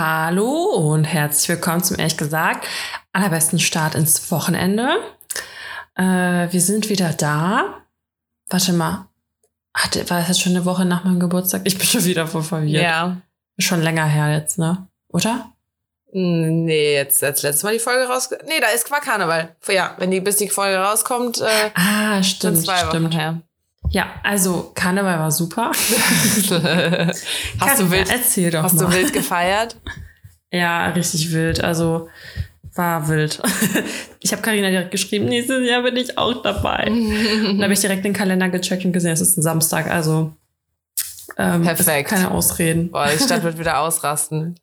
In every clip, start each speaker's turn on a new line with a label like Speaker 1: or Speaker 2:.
Speaker 1: Hallo und herzlich willkommen zum ehrlich gesagt allerbesten Start ins Wochenende. Äh, wir sind wieder da. Warte mal. Hatte, war das jetzt schon eine Woche nach meinem Geburtstag? Ich bin schon wieder voll verwirrt.
Speaker 2: Ja.
Speaker 1: Schon länger her jetzt, ne? Oder?
Speaker 2: Nee, jetzt als letztes Mal die Folge raus. Nee, da ist war Karneval. Ja, wenn die bis die Folge rauskommt, äh,
Speaker 1: Ah,
Speaker 2: sind
Speaker 1: stimmt,
Speaker 2: zwei Wochen
Speaker 1: stimmt.
Speaker 2: her.
Speaker 1: Ja, also Karneval war super.
Speaker 2: hast du wild,
Speaker 1: Erzähl doch
Speaker 2: hast
Speaker 1: mal.
Speaker 2: du wild gefeiert?
Speaker 1: Ja, richtig wild. Also war wild. Ich habe Karina direkt geschrieben, nächstes Jahr bin ich auch dabei. Und dann habe ich direkt den Kalender gecheckt und gesehen, es ist ein Samstag. Also ähm,
Speaker 2: Perfekt.
Speaker 1: Keine Ausreden.
Speaker 2: Boah, die Stadt wird wieder ausrasten.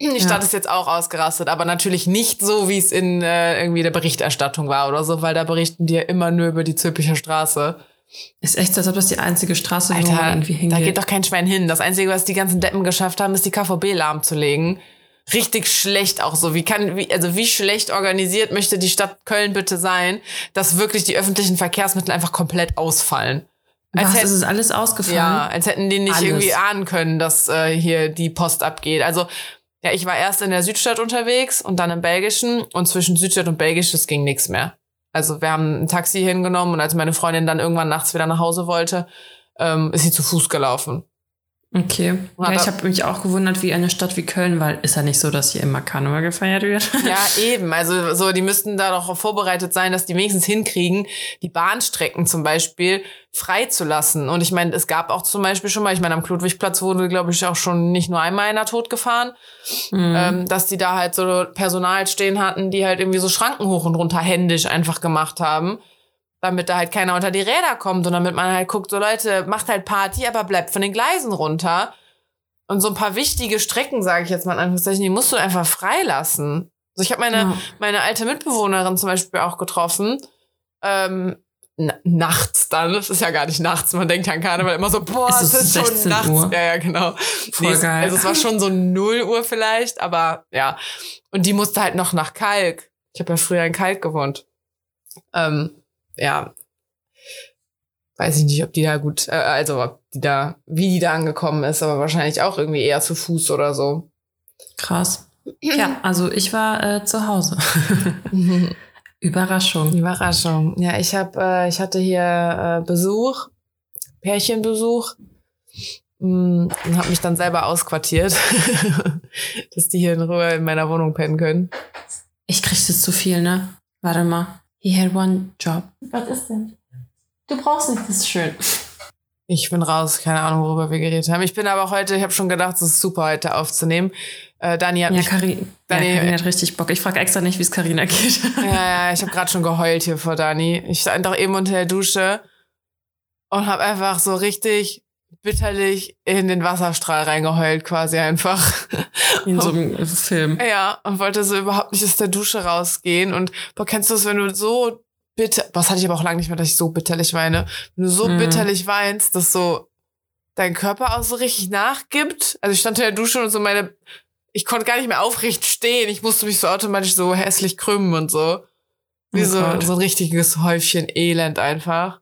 Speaker 2: Die
Speaker 1: Ja.
Speaker 2: Stadt ist jetzt auch ausgerastet, aber natürlich nicht so, wie es in äh, irgendwie der Berichterstattung war oder so, weil da berichten die ja immer nur über die Zülpicher Straße.
Speaker 1: Ist echt als ob das die einzige Straße wo man
Speaker 2: Alter,
Speaker 1: irgendwie
Speaker 2: da
Speaker 1: hingeht.
Speaker 2: geht doch kein Schwein hin. Das Einzige, was die ganzen Deppen geschafft haben, ist die KVB lahmzulegen. Richtig schlecht auch so. Wie kann, wie, also wie schlecht organisiert möchte die Stadt Köln bitte sein, dass wirklich die öffentlichen Verkehrsmittel einfach komplett ausfallen? Als
Speaker 1: Was,
Speaker 2: hätten-
Speaker 1: ist es alles ausgefallen?
Speaker 2: Ja, als hätten die nicht
Speaker 1: Alles.
Speaker 2: irgendwie ahnen können, dass äh, hier die Post abgeht. Also, ja, ich war erst in der Südstadt unterwegs und dann im Belgischen und zwischen Südstadt und Belgisch, das ging nichts mehr. Also wir haben ein Taxi hingenommen und als meine Freundin dann irgendwann nachts wieder nach Hause wollte, ähm, ist sie zu Fuß gelaufen.
Speaker 1: Okay. Ja, ich habe mich auch gewundert, wie eine Stadt wie Köln, weil ist ja nicht so, dass hier immer Karneval gefeiert wird.
Speaker 2: Ja, eben. Also so, die müssten da doch vorbereitet sein, dass die wenigstens hinkriegen, die Bahnstrecken zum Beispiel freizulassen. Und ich meine, es gab auch zum Beispiel schon mal, ich meine, am Klodwigplatz wurde, glaube ich, auch schon nicht nur einmal einer totgefahren,
Speaker 1: Mhm.
Speaker 2: ähm, dass die da halt so Personal stehen hatten, die halt irgendwie so Schranken hoch und runter händisch einfach gemacht haben. Damit da halt keiner unter die Räder kommt und damit man halt guckt, so Leute, macht halt Party, aber bleibt von den Gleisen runter. Und so ein paar wichtige Strecken, sage ich jetzt mal in Anführungszeichen, die musst du einfach freilassen. Also ich habe meine,
Speaker 1: Ja.
Speaker 2: meine alte Mitbewohnerin zum Beispiel auch getroffen. Ähm, na, nachts dann, das ist ja gar nicht nachts, man denkt ja an Karneval immer so, boah,
Speaker 1: Es ist
Speaker 2: ist, schon
Speaker 1: 16
Speaker 2: nachts.
Speaker 1: Uhr.
Speaker 2: Ja, ja, genau.
Speaker 1: Voll
Speaker 2: es-
Speaker 1: geil.
Speaker 2: Also es war schon so 0 Uhr vielleicht, aber ja. Und die musste halt noch nach Kalk. Ich habe ja früher in Kalk gewohnt. Ähm, ja. Weiß ich nicht, ob die da gut, äh, also ob die da, wie die da angekommen ist, aber wahrscheinlich auch irgendwie eher zu Fuß oder so.
Speaker 1: Krass. Ja, also ich war äh, zu Hause. Überraschung.
Speaker 2: Überraschung. Ja, ich habe, äh, ich hatte hier äh, Besuch, Pärchenbesuch mm, und habe mich dann selber ausquartiert, dass die hier in Ruhe in meiner Wohnung pennen können.
Speaker 1: Ich krieg das zu viel, ne? Warte mal. He had one job. Was ist denn? Du brauchst nicht, das ist schön.
Speaker 2: Ich bin raus, keine Ahnung, worüber wir geredet haben. Ich bin aber heute, ich habe schon gedacht, es ist super, heute aufzunehmen. Äh, Dani hat
Speaker 1: Ja,
Speaker 2: mich,
Speaker 1: ja,
Speaker 2: Dani-
Speaker 1: Karin hat richtig Bock. Ich frage extra nicht, wie es Karina geht.
Speaker 2: ja, ja, ich habe gerade schon geheult hier vor Dani. Ich stand doch eben unter der Dusche und habe einfach so richtig bitterlich in den Wasserstrahl reingeheult, quasi einfach.
Speaker 1: In so einem Film.
Speaker 2: Ja, und wollte so überhaupt nicht aus der Dusche rausgehen. Und boah, kennst du es, wenn du so bitter, das hatte ich aber auch lange nicht mehr, dass ich so bitterlich weine. Wenn du so
Speaker 1: Mhm.
Speaker 2: bitterlich weinst, dass so dein Körper auch so richtig nachgibt. Also ich stand in der Dusche und so meine, ich konnte gar nicht mehr aufrecht stehen. Ich musste mich so automatisch so hässlich krümmen und so. Wie
Speaker 1: Oh
Speaker 2: so,
Speaker 1: Gott.
Speaker 2: so ein richtiges Häufchen Elend einfach.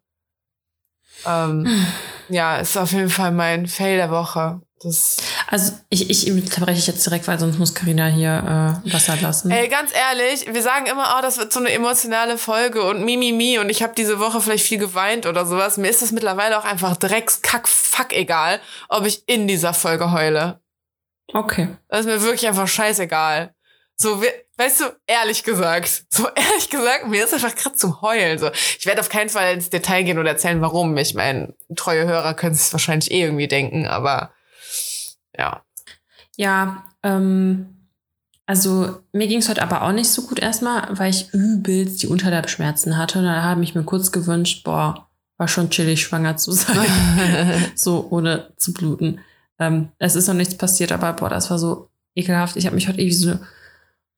Speaker 2: Ähm, ja, ist auf jeden Fall mein Fail der Woche. Das
Speaker 1: Also ich, ich unterbreche ich jetzt direkt, weil sonst muss Karina hier äh, Wasser lassen.
Speaker 2: Ey, ganz ehrlich, wir sagen immer, oh, das wird so eine emotionale Folge und mi, mi, mi und ich habe diese Woche vielleicht viel geweint oder sowas. Mir ist das mittlerweile auch einfach drecks, kack, fuck egal, ob ich in dieser Folge heule.
Speaker 1: Okay.
Speaker 2: Das ist mir wirklich einfach scheißegal. So, wir, weißt du, ehrlich gesagt, so ehrlich gesagt, mir ist einfach gerade zum Heulen. So, ich werde auf keinen Fall ins Detail gehen oder erzählen, warum. Ich meine, treue Hörer können sich wahrscheinlich eh irgendwie denken, aber ja.
Speaker 1: Ja, ähm, also mir ging es heute aber auch nicht so gut erstmal, weil ich übelst die Unterleibschmerzen hatte. Und da habe ich mir kurz gewünscht, boah, war schon chillig, schwanger zu sein. so ohne zu bluten. Ähm, es ist noch nichts passiert, aber boah, das war so ekelhaft. Ich habe mich heute irgendwie so,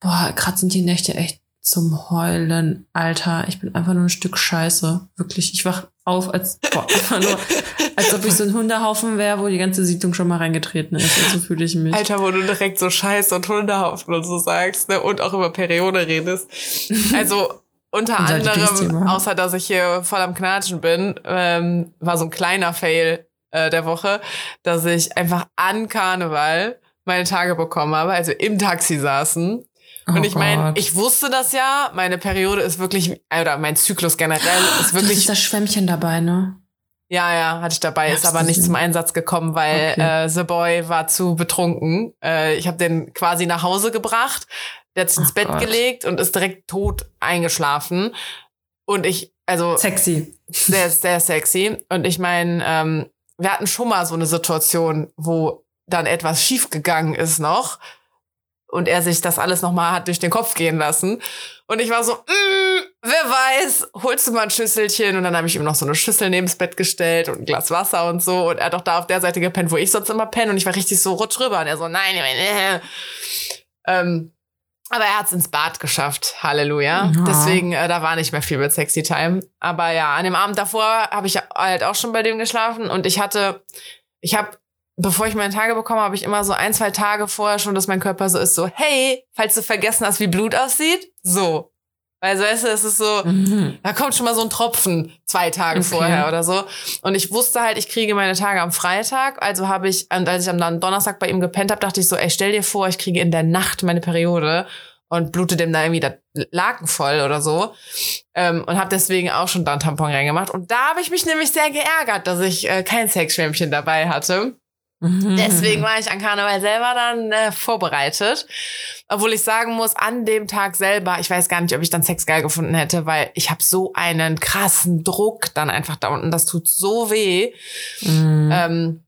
Speaker 1: boah, gerade sind die Nächte echt zum Heulen, Alter. Ich bin einfach nur ein Stück Scheiße. Wirklich. Ich wach auf, als, boah, nur, als ob ich so ein Hundehaufen wäre, wo die ganze Siedlung schon mal reingetreten ist. Und so fühle ich mich.
Speaker 2: Alter, wo du direkt so Scheiß und Hundehaufen und so sagst, ne? Und auch über Periode redest. Also unter anderem, außer dass ich hier voll am Knatschen bin, ähm, war so ein kleiner Fail äh, der Woche, dass ich einfach an Karneval meine Tage bekommen habe, also im Taxi saßen.
Speaker 1: Oh
Speaker 2: und ich meine, ich wusste das ja, meine Periode ist wirklich, oder mein Zyklus generell ist
Speaker 1: Das
Speaker 2: wirklich
Speaker 1: ist das Schwämmchen dabei, ne?
Speaker 2: Ja, ja, hatte ich dabei, ist aber nicht zum Einsatz gekommen, weil
Speaker 1: Okay.
Speaker 2: äh, The Boy war zu betrunken. Äh, ich habe den quasi nach Hause gebracht, der hat sich ins
Speaker 1: Ach
Speaker 2: Bett
Speaker 1: Gott.
Speaker 2: gelegt und ist direkt tot eingeschlafen. Und ich, also
Speaker 1: Sexy.
Speaker 2: sehr, sehr sexy. Und ich meine, ähm, wir hatten schon mal so eine Situation, wo dann etwas schiefgegangen ist noch und er sich das alles nochmal hat durch den Kopf gehen lassen. Und ich war so, mm, wer weiß, holst du mal ein Schüsselchen? Und dann habe ich ihm noch so eine Schüssel neben das Bett gestellt und ein Glas Wasser und so. Und er hat doch da auf der Seite gepennt, wo ich sonst immer penne. Und ich war richtig so rutsch rüber. Und er so, nein, nein, äh. ähm, aber er hat es ins Bad geschafft. Halleluja.
Speaker 1: Ja.
Speaker 2: Deswegen, äh, da war nicht mehr viel mit Sexy Time. Aber ja, an dem Abend davor habe ich halt auch schon bei dem geschlafen. Und ich hatte, ich habe, bevor ich meine Tage bekomme, habe ich immer so ein, zwei Tage vorher schon, dass mein Körper so ist, so, hey, falls du vergessen hast, wie Blut aussieht, so. Weil, so weißt du, es ist so,
Speaker 1: Mhm.
Speaker 2: da kommt schon mal so ein Tropfen zwei Tage
Speaker 1: Okay.
Speaker 2: vorher oder so. Und ich wusste halt, ich kriege meine Tage am Freitag. Also habe ich, und als ich am Donnerstag bei ihm gepennt habe, dachte ich so, ey, stell dir vor, ich kriege in der Nacht meine Periode und blute dem da irgendwie das Laken voll oder so. Ähm, und habe deswegen auch schon da einen Tampon reingemacht. Und da habe ich mich nämlich sehr geärgert, dass ich äh, kein Sexschwämmchen dabei hatte.
Speaker 1: Mhm.
Speaker 2: Deswegen war ich an Karneval selber dann äh, vorbereitet. Obwohl ich sagen muss, an dem Tag selber, ich weiß gar nicht, ob ich dann Sex geil gefunden hätte, weil ich habe so einen krassen Druck dann einfach da unten. Das tut so weh.
Speaker 1: Mhm.
Speaker 2: Ähm,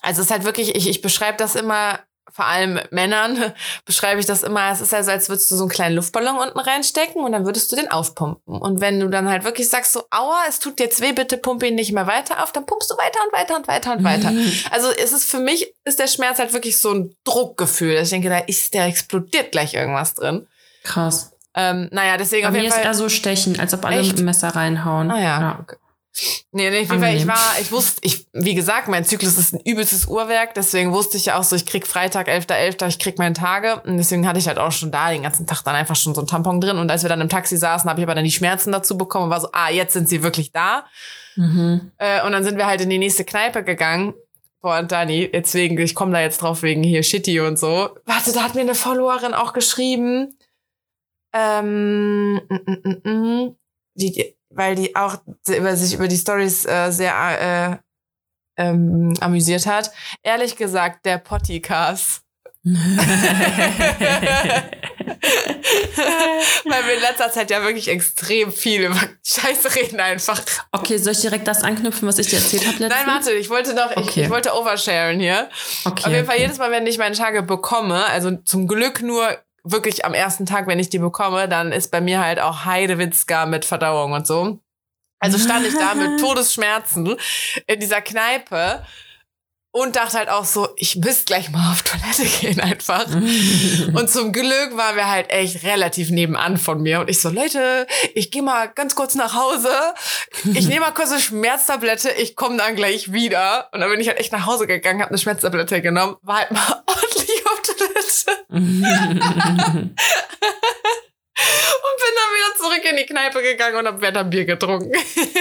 Speaker 2: also es ist halt wirklich, ich, ich beschreibe das immer, vor allem Männern, beschreibe ich das immer, es ist also, als würdest du so einen kleinen Luftballon unten reinstecken und dann würdest du den aufpumpen. Und wenn du dann halt wirklich sagst so, aua, es tut jetzt weh, bitte pumpe ihn nicht mehr weiter auf, dann pumpst du weiter und weiter und weiter und weiter.
Speaker 1: Mhm.
Speaker 2: Also es ist für mich, ist der Schmerz halt wirklich so ein Druckgefühl. dass Ich denke, da ist, der explodiert gleich irgendwas drin.
Speaker 1: Krass.
Speaker 2: Ähm, naja, deswegen
Speaker 1: Bei
Speaker 2: auf
Speaker 1: mir
Speaker 2: jeden
Speaker 1: ist
Speaker 2: Fall.
Speaker 1: eher so stechen, als ob alle
Speaker 2: Echt?
Speaker 1: mit dem Messer reinhauen.
Speaker 2: Ah ja. Okay. Nee, nee, Fall, ich war, ich wusste, ich, wie gesagt, mein Zyklus ist ein übelstes Uhrwerk, deswegen wusste ich ja auch so, ich krieg Freitag, 11.11., ich krieg meine Tage und deswegen hatte ich halt auch schon da den ganzen Tag dann einfach schon so ein Tampon drin und als wir dann im Taxi saßen, habe ich aber dann die Schmerzen dazu bekommen und war so, ah, jetzt sind sie wirklich da
Speaker 1: Mhm.
Speaker 2: äh, und dann sind wir halt in die nächste Kneipe gegangen. Boah, und Dani, jetzt wegen, ich komme da jetzt drauf wegen hier Shitty und so. Warte, da hat mir eine Followerin auch geschrieben, ähm, mm, mm, die, die, weil die auch über sich über die Stories äh, sehr äh, ähm, amüsiert hat. Ehrlich gesagt, der Pottycast. Weil wir in letzter Zeit ja wirklich extrem viel über Scheiße reden einfach.
Speaker 1: okay, soll ich direkt das anknüpfen, was ich dir erzählt habe letztens?
Speaker 2: Nein, warte, ich wollte noch, ich,
Speaker 1: Okay.
Speaker 2: ich wollte oversharen hier.
Speaker 1: Okay,
Speaker 2: Auf jeden Fall
Speaker 1: okay.
Speaker 2: jedes Mal, wenn ich meine Tage bekomme, also zum Glück nur wirklich am ersten Tag, wenn ich die bekomme, dann ist bei mir halt auch Heidewitzka mit Verdauung und so. Also stand ich da mit Todesschmerzen in dieser Kneipe und dachte halt auch so, ich müsste gleich mal auf Toilette gehen einfach. Und zum Glück waren wir halt echt relativ nebenan von mir. Und ich so, Leute, ich gehe mal ganz kurz nach Hause. Ich nehme mal kurz eine Schmerztablette. Ich komme dann gleich wieder. Und dann bin ich halt echt nach Hause gegangen, habe eine Schmerztablette genommen, war halt mal ordentlich und bin dann wieder zurück in die Kneipe gegangen und habe weiter Bier getrunken.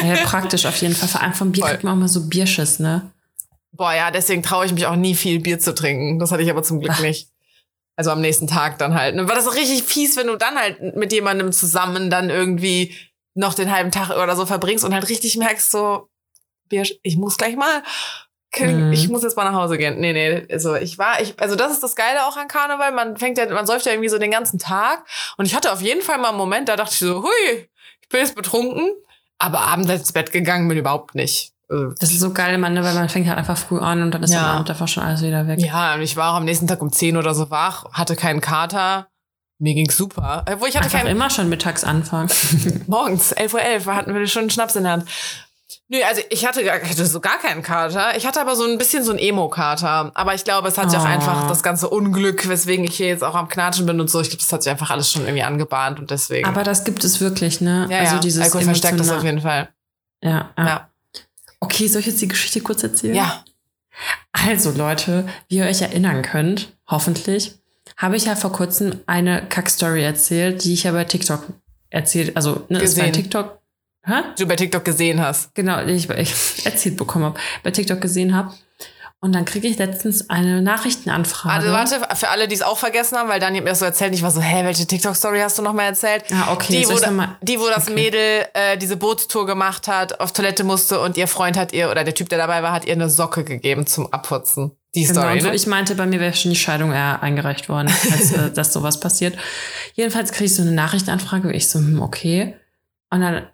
Speaker 1: ja, praktisch auf jeden Fall. Vor allem vom Bier
Speaker 2: Voll.
Speaker 1: kriegt man auch mal so Bierschiss, ne?
Speaker 2: Boah, ja, deswegen traue ich mich auch nie viel Bier zu trinken. Das hatte ich aber zum Glück
Speaker 1: Ach.
Speaker 2: nicht. Also am nächsten Tag dann halt. Und war das auch richtig fies, wenn du dann halt mit jemandem zusammen dann irgendwie noch den halben Tag oder so verbringst und halt richtig merkst so, Bier, ich muss gleich mal,
Speaker 1: Mhm.
Speaker 2: ich muss jetzt mal nach Hause gehen. Nee, nee, also ich war, ich, also das ist das Geile auch an Karneval. Man fängt ja, man säuft ja irgendwie so den ganzen Tag. Und ich hatte auf jeden Fall mal einen Moment, da dachte ich so, hui, ich bin jetzt betrunken, aber abends ins Bett gegangen bin überhaupt nicht. Also,
Speaker 1: Das ist so geil, man, ne, weil man fängt halt einfach früh an und dann ist
Speaker 2: Ja.
Speaker 1: am Abend einfach schon alles wieder weg.
Speaker 2: Ja, und ich war auch am nächsten Tag um 10 oder so wach, hatte keinen Kater. Mir ging's super. Obwohl ich hatte
Speaker 1: Einfach
Speaker 2: keinen.
Speaker 1: immer schon mittags anfangen.
Speaker 2: Morgens, 11.11 Uhr, hatten wir schon einen Schnaps in der Hand. Nö, also ich hatte, gar- ich hatte so gar keinen Kater. Ich hatte aber so ein bisschen so ein Emo-Kater. Aber ich glaube, es hat sich auch
Speaker 1: Oh.
Speaker 2: einfach das ganze Unglück, weswegen ich hier jetzt auch am Knatschen bin und so. Ich glaube, das hat sich einfach alles schon irgendwie angebahnt und deswegen.
Speaker 1: Aber das gibt es wirklich, ne?
Speaker 2: ja,
Speaker 1: also
Speaker 2: ja,
Speaker 1: dieses
Speaker 2: Alkohol verstärkt das auf jeden Fall.
Speaker 1: Ja, ja.
Speaker 2: Ja.
Speaker 1: Okay, soll ich jetzt die Geschichte kurz erzählen?
Speaker 2: Ja.
Speaker 1: Also Leute, wie ihr euch erinnern könnt, hoffentlich, habe ich ja vor kurzem eine Kack-Story erzählt, die ich ja bei TikTok erzählt, also ne, ist bei
Speaker 2: Gesehen.
Speaker 1: TikTok, hä?
Speaker 2: Du bei TikTok gesehen hast.
Speaker 1: Genau, die ich, ich erzählt bekommen habe, bei TikTok gesehen habe. Und dann kriege ich letztens eine Nachrichtenanfrage.
Speaker 2: Also warte, für alle, die es auch vergessen haben, weil Dani hat mir das so erzählt, ich war so, hä, welche TikTok-Story hast du noch mal erzählt?
Speaker 1: Ah, okay.
Speaker 2: Die, wo, da, die, wo das
Speaker 1: Okay.
Speaker 2: Mädel äh, diese Bootstour gemacht hat, auf Toilette musste und ihr Freund hat ihr, oder der Typ, der dabei war, hat ihr eine Socke gegeben zum Abputzen. Die
Speaker 1: Genau,
Speaker 2: Story, ne?
Speaker 1: ich meinte, bei mir wäre schon die Scheidung eher eingereicht worden, als äh, dass sowas passiert. Jedenfalls kriege ich so eine Nachrichtenanfrage und ich so, hm, okay. Und dann,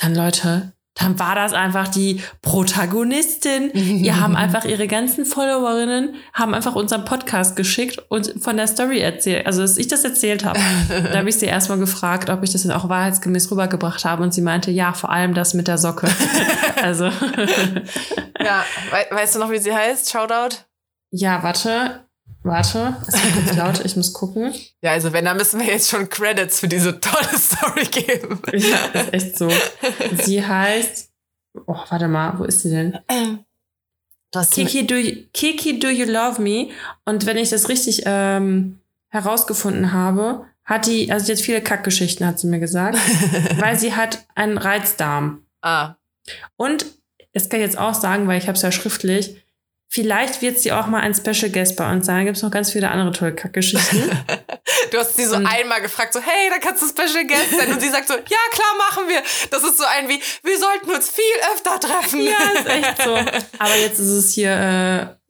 Speaker 1: dann Leute, dann war das einfach die Protagonistin. Ihr haben einfach ihre ganzen Followerinnen, haben einfach unseren Podcast geschickt und von der Story erzählt. Also, dass ich das erzählt habe. da habe ich sie erstmal gefragt, ob ich das dann auch wahrheitsgemäß rübergebracht habe. Und sie meinte, ja, vor allem das mit der Socke. also,
Speaker 2: ja, we weißt du noch, wie sie heißt? Shoutout?
Speaker 1: ja, warte. Warte, es wird kurz laut, ich muss gucken.
Speaker 2: Ja, also wenn, dann müssen wir jetzt schon Credits für diese tolle Story geben.
Speaker 1: Ja, ist echt so. Sie heißt, oh, warte mal, wo ist sie denn?
Speaker 2: Hast
Speaker 1: Kiki do, you, Kiki, do you love me? Und wenn ich das richtig ähm, herausgefunden habe, hat die, also jetzt viele Kackgeschichten, hat sie mir gesagt, weil sie hat einen Reizdarm.
Speaker 2: ah,
Speaker 1: Und das kann ich jetzt auch sagen, weil ich habe es ja schriftlich, vielleicht wird sie auch mal ein Special Guest bei uns sein. Da gibt es noch ganz viele andere tolle Kackgeschichten.
Speaker 2: Du hast sie so
Speaker 1: Und-
Speaker 2: einmal gefragt, so, hey, da kannst du Special Guest sein. Und sie sagt so, ja, klar, machen wir. Das ist so ein wie, wir sollten uns viel öfter treffen.
Speaker 1: Ja, ist echt so. Aber jetzt ist es hier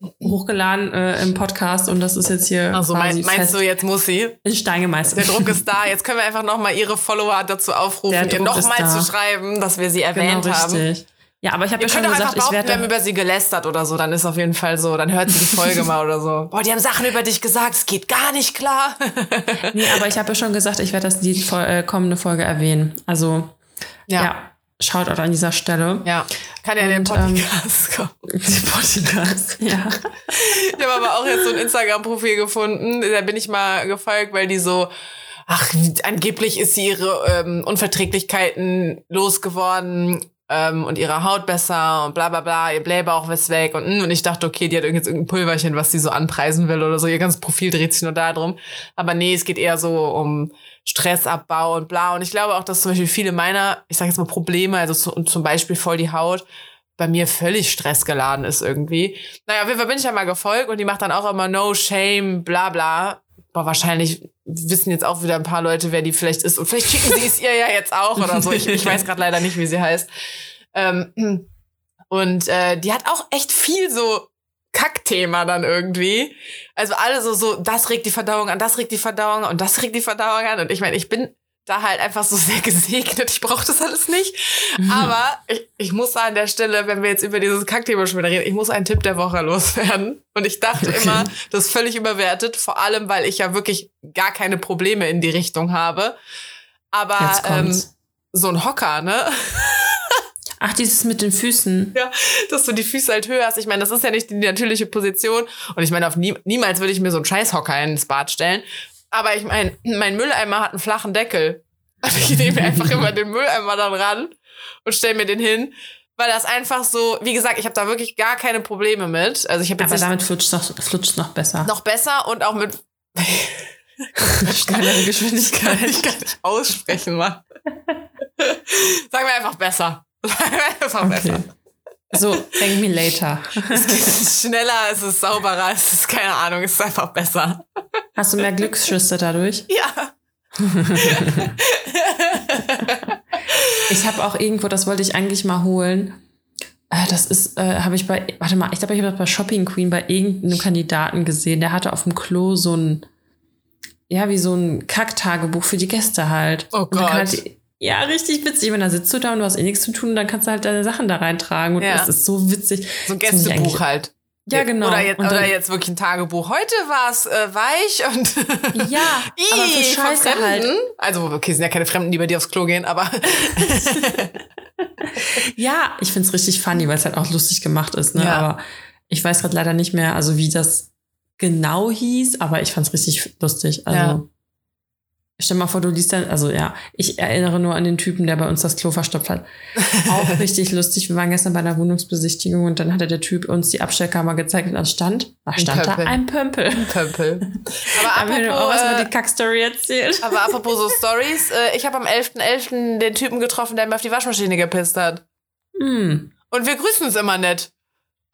Speaker 1: äh, hochgeladen äh, im Podcast und das ist jetzt hier
Speaker 2: Also mein, meinst du, jetzt muss sie?
Speaker 1: in Stein gemeißelt.
Speaker 2: Der Druck ist da. Jetzt können wir einfach nochmal ihre Follower dazu aufrufen, ihr nochmal zu schreiben, dass wir sie
Speaker 1: Genau,
Speaker 2: erwähnt haben.
Speaker 1: richtig. Ja, aber ich habe ja schon gesagt, ich
Speaker 2: behaupten, wir haben
Speaker 1: werde.
Speaker 2: über sie gelästert oder so. Dann ist auf jeden Fall so. Dann hört sie die Folge mal oder so. Boah, die haben Sachen über dich gesagt. Es geht gar nicht klar.
Speaker 1: Nee, aber ich habe ja schon gesagt, ich werde das die äh, kommende Folge erwähnen. Also, ja,
Speaker 2: ja.
Speaker 1: schaut auch an dieser Stelle.
Speaker 2: Ja. Kann ja in den
Speaker 1: ähm,
Speaker 2: Podcast kommen.
Speaker 1: Die Podcast, ja.
Speaker 2: Ich habe aber auch jetzt so ein Instagram-Profil gefunden. Da bin ich mal gefolgt, weil die so, ach, angeblich ist sie ihre ähm, Unverträglichkeiten losgeworden ähm, und ihre Haut besser und bla bla bla, ihr Blähbauch ist weg und, mm, und ich dachte, okay, die hat jetzt irgendein Pulverchen, was sie so anpreisen will oder so. Ihr ganzes Profil dreht sich nur darum. Aber nee, es geht eher so um Stressabbau und bla. Und ich glaube auch, dass zum Beispiel viele meiner, ich sage jetzt mal Probleme, also zu, zum Beispiel voll die Haut, bei mir völlig stressgeladen ist irgendwie. Naja, auf jeden Fall bin ich ja mal gefolgt und die macht dann auch immer No Shame, bla bla. Boah, wahrscheinlich wissen jetzt auch wieder ein paar Leute, wer die vielleicht ist. Und vielleicht schicken sie es ihr ja jetzt auch oder so. Ich, ich weiß gerade leider nicht, wie sie heißt. Ähm, und äh, die hat auch echt viel so Kackthema dann irgendwie. Also alle so, so, das regt die Verdauung an, das regt die Verdauung an und das regt die Verdauung an. Und ich meine, ich bin da halt einfach so sehr gesegnet. Ich brauche das alles nicht. Aber ich, ich muss an der Stelle, wenn wir jetzt über dieses Kackthema schon wieder reden, ich muss einen Tipp der Woche loswerden. Und ich dachte
Speaker 1: Okay.
Speaker 2: immer, das ist völlig überwertet, vor allem, weil ich ja wirklich gar keine Probleme in die Richtung habe. Aber ähm, so ein Hocker, ne?
Speaker 1: Ach, dieses mit den Füßen.
Speaker 2: Ja, dass du die Füße halt höher hast. Ich meine, das ist ja nicht die natürliche Position. Und ich meine, auf nie, niemals würde ich mir so einen Scheißhocker ins Bad stellen. Aber ich meine, mein Mülleimer hat einen flachen Deckel. Also ich nehme einfach immer den Mülleimer dann ran und stelle mir den hin. Weil das einfach so, wie gesagt, ich habe da wirklich gar keine Probleme mit. Also ich habe
Speaker 1: Aber damit flutscht noch, flutscht noch besser.
Speaker 2: noch besser und auch mit
Speaker 1: Schnellere Geschwindigkeit.
Speaker 2: kann ich gar nicht aussprechen, Mann. Sagen wir einfach besser. Sagen wir einfach
Speaker 1: Okay.
Speaker 2: besser.
Speaker 1: So, thank me later.
Speaker 2: Es geht schneller, es ist sauberer, es ist keine Ahnung, es ist einfach besser.
Speaker 1: Hast du mehr Glücksschüsse dadurch?
Speaker 2: Ja.
Speaker 1: Ich habe auch irgendwo, das wollte ich eigentlich mal holen. Äh, Das ist, äh, habe ich bei, warte mal, ich glaube, ich habe das bei Shopping Queen bei irgendeinem Kandidaten gesehen. Der hatte auf dem Klo so ein, ja, wie so ein Kacktagebuch für die Gäste halt.
Speaker 2: Oh Gott.
Speaker 1: Halt, ja, richtig witzig. Und dann sitzt du da und du hast eh nichts zu tun, dann kannst du halt deine Sachen da reintragen. Und
Speaker 2: Ja.
Speaker 1: das ist so witzig.
Speaker 2: So ein Gästebuch halt.
Speaker 1: Ja, genau.
Speaker 2: Oder jetzt,
Speaker 1: dann-
Speaker 2: oder jetzt wirklich ein Tagebuch. Heute war es äh, weich und
Speaker 1: Ja, aber für Scheiße
Speaker 2: Fremden.
Speaker 1: halt.
Speaker 2: Also, okay, sind ja keine Fremden, die bei dir aufs Klo gehen, aber
Speaker 1: Ja, ich find's richtig funny, weil es halt auch lustig gemacht ist. Ne?
Speaker 2: Ja.
Speaker 1: Aber ich weiß gerade leider nicht mehr, also wie das genau hieß, aber ich fand's richtig lustig. Also
Speaker 2: Ja.
Speaker 1: Stell mal vor, du liest dann, also ja, ich erinnere nur an den Typen, der bei uns das Klo verstopft hat. Auch richtig lustig. Wir waren gestern bei einer Wohnungsbesichtigung und dann hatte der Typ uns die Abstellkammer gezeigt und da stand, da
Speaker 2: Ein
Speaker 1: stand da
Speaker 2: Pömpel.
Speaker 1: ein Pömpel.
Speaker 2: Aber
Speaker 1: Da haben wir auch
Speaker 2: apropos,
Speaker 1: erstmal
Speaker 2: äh,
Speaker 1: die Kackstory erzählt.
Speaker 2: aber apropos so Stories, äh, ich habe am 11.11. den Typen getroffen, der mir auf die Waschmaschine gepisst hat.
Speaker 1: Hm.
Speaker 2: Und wir grüßen uns immer nett.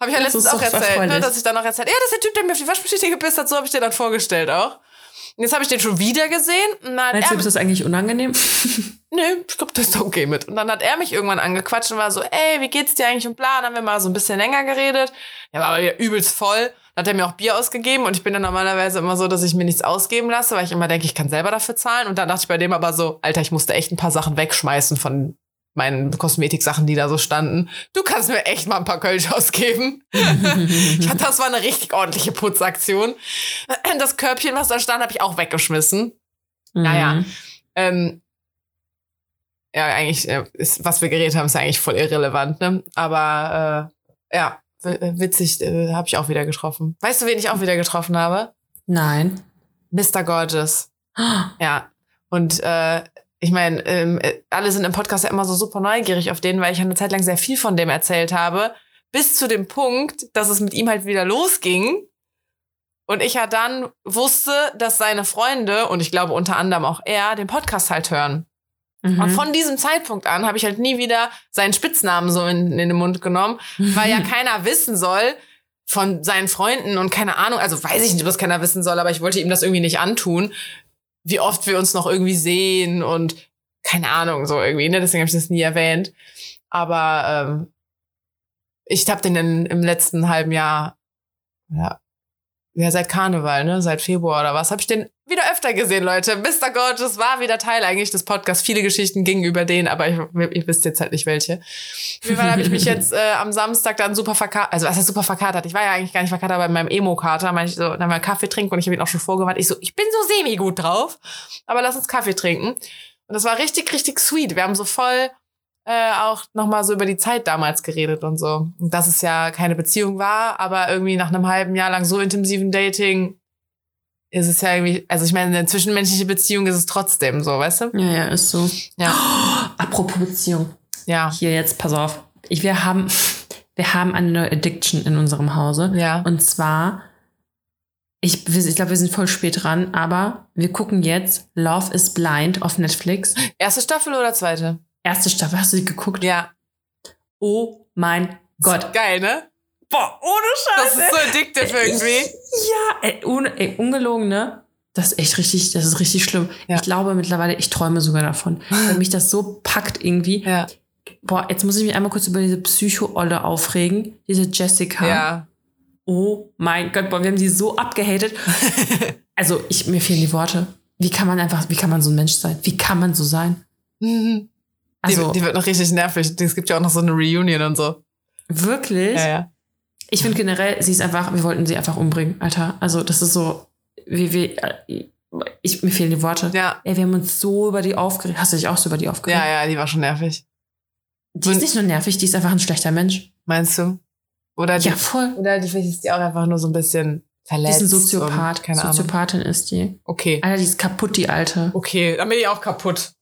Speaker 2: Habe ich ja
Speaker 1: Das
Speaker 2: letztens auch erzählt, ne, dass ich dann noch erzählt, ja, das ist der Typ, der mir auf die Waschmaschine gepisst hat, so habe ich den dann vorgestellt auch. Und jetzt habe ich den schon wieder gesehen. Und dann
Speaker 1: Meinst du, ist das eigentlich unangenehm?
Speaker 2: nö, ich glaube, das ist okay mit. Und dann hat er mich irgendwann angequatscht und war so, ey, wie geht's dir eigentlich und bla. Dann haben wir mal so ein bisschen länger geredet. Er war aber wieder übelst voll. Dann hat er mir auch Bier ausgegeben und ich bin dann normalerweise immer so, dass ich mir nichts ausgeben lasse, weil ich immer denke, ich kann selber dafür zahlen. Und dann dachte ich bei dem aber so, Alter, ich musste echt ein paar Sachen wegschmeißen von meinen Kosmetiksachen, die da so standen. Du kannst mir echt mal ein paar Kölsch ausgeben. ich hatte, das war eine richtig ordentliche Putzaktion. Das Körbchen, was da stand, habe ich auch weggeschmissen. Naja.
Speaker 1: Mhm.
Speaker 2: Ähm, ja, eigentlich, äh, ist, was wir geredet haben, ist eigentlich voll irrelevant, ne? Aber äh, ja, äh, witzig, äh, habe ich auch wieder getroffen. Weißt du, wen ich auch wieder getroffen habe?
Speaker 1: Nein.
Speaker 2: Mr. Gorgeous. Ja. Und äh, ich meine, ähm, äh, alle sind im Podcast ja immer so super neugierig auf den, weil ich eine Zeit lang sehr viel von dem erzählt habe. Bis zu dem Punkt, dass es mit ihm halt wieder losging. Und ich ja dann wusste, dass seine Freunde, und ich glaube unter anderem auch er, den Podcast halt hören.
Speaker 1: Mhm.
Speaker 2: Und von diesem Zeitpunkt an habe ich halt nie wieder seinen Spitznamen so in, in den Mund genommen, weil ja keiner wissen soll von seinen Freunden und keine Ahnung, also weiß ich nicht, das keiner wissen soll, aber ich wollte ihm das irgendwie nicht antun, wie oft wir uns noch irgendwie sehen und keine Ahnung, so irgendwie, ne? Deswegen habe ich das nie erwähnt. Aber ähm, ich habe den in, im letzten halben Jahr, ja, ja, seit Karneval, ne? Seit Februar oder was, habe ich den wieder öfter gesehen, Leute. Mr. Gorgeous war wieder Teil eigentlich des Podcasts. Viele Geschichten gingen über den, aber ich, ihr wisst jetzt halt nicht welche. Auf habe ich mich jetzt äh, am Samstag dann super verkatert, also was heißt super verkatert? Ich war ja eigentlich gar nicht verkatert, aber in meinem Emo-Kater, meinte ich so, dann mal Kaffee trinken und ich habe ihn auch schon vorgewarnt. Ich so, ich bin so semi-gut drauf, aber lass uns Kaffee trinken. Und das war richtig, richtig sweet. Wir haben so voll äh, auch nochmal so über die Zeit damals geredet und so. Und dass es ja keine Beziehung war, aber irgendwie nach einem halben Jahr lang so intensiven Dating ist es ja irgendwie, also ich meine, eine zwischenmenschliche Beziehung ist es trotzdem so, weißt du?
Speaker 1: Ja, ja, ist so.
Speaker 2: Ja.
Speaker 1: Apropos Beziehung.
Speaker 2: Ja.
Speaker 1: Hier jetzt, pass auf. Ich, wir haben, wir haben eine neue Addiction in unserem Hause.
Speaker 2: Ja.
Speaker 1: Und zwar, ich, ich glaube, wir sind voll spät dran, aber wir gucken jetzt Love is Blind auf Netflix.
Speaker 2: Erste Staffel oder zweite?
Speaker 1: Erste Staffel, hast du die geguckt?
Speaker 2: Ja.
Speaker 1: Oh mein Gott.
Speaker 2: Geil, ne?
Speaker 1: Boah, ohne
Speaker 2: Das ist so addictive irgendwie.
Speaker 1: Ja, ey, ohne, ey, ungelogen, ne? Das ist echt richtig, das ist richtig schlimm.
Speaker 2: Ja.
Speaker 1: Ich glaube mittlerweile, ich träume sogar davon, weil mich das so packt irgendwie.
Speaker 2: Ja.
Speaker 1: Boah, jetzt muss ich mich einmal kurz über diese Psycho-Olle aufregen, diese Jessica.
Speaker 2: Ja.
Speaker 1: Oh mein Gott, boah, wir haben die so abgehatet. also, ich, mir fehlen die Worte. Wie kann man einfach, wie kann man so ein Mensch sein? Wie kann man so sein?
Speaker 2: Mhm.
Speaker 1: Also,
Speaker 2: die, die wird noch richtig nervig. Es gibt ja auch noch so eine Reunion und so.
Speaker 1: wirklich?
Speaker 2: Ja, ja.
Speaker 1: Ich finde generell, sie ist einfach, wir wollten sie einfach umbringen, Alter. Also, das ist so, wie, wie, äh, ich, mir fehlen die Worte.
Speaker 2: Ja.
Speaker 1: Ey, wir haben uns so über die aufgeregt. Hast du dich auch so über die aufgeregt?
Speaker 2: Ja, ja, die war schon nervig.
Speaker 1: Die ist nicht nur nervig, die ist einfach ein schlechter Mensch.
Speaker 2: Meinst du? Oder die,
Speaker 1: Ja, voll.
Speaker 2: oder die vielleicht ist die auch einfach nur so ein bisschen
Speaker 1: Die
Speaker 2: verletzt.
Speaker 1: ist ein Soziopath.
Speaker 2: und Keine Ahnung.
Speaker 1: Soziopathin ist die.
Speaker 2: Okay.
Speaker 1: Alter, die ist kaputt, die Alte.
Speaker 2: Okay, dann bin ich auch kaputt.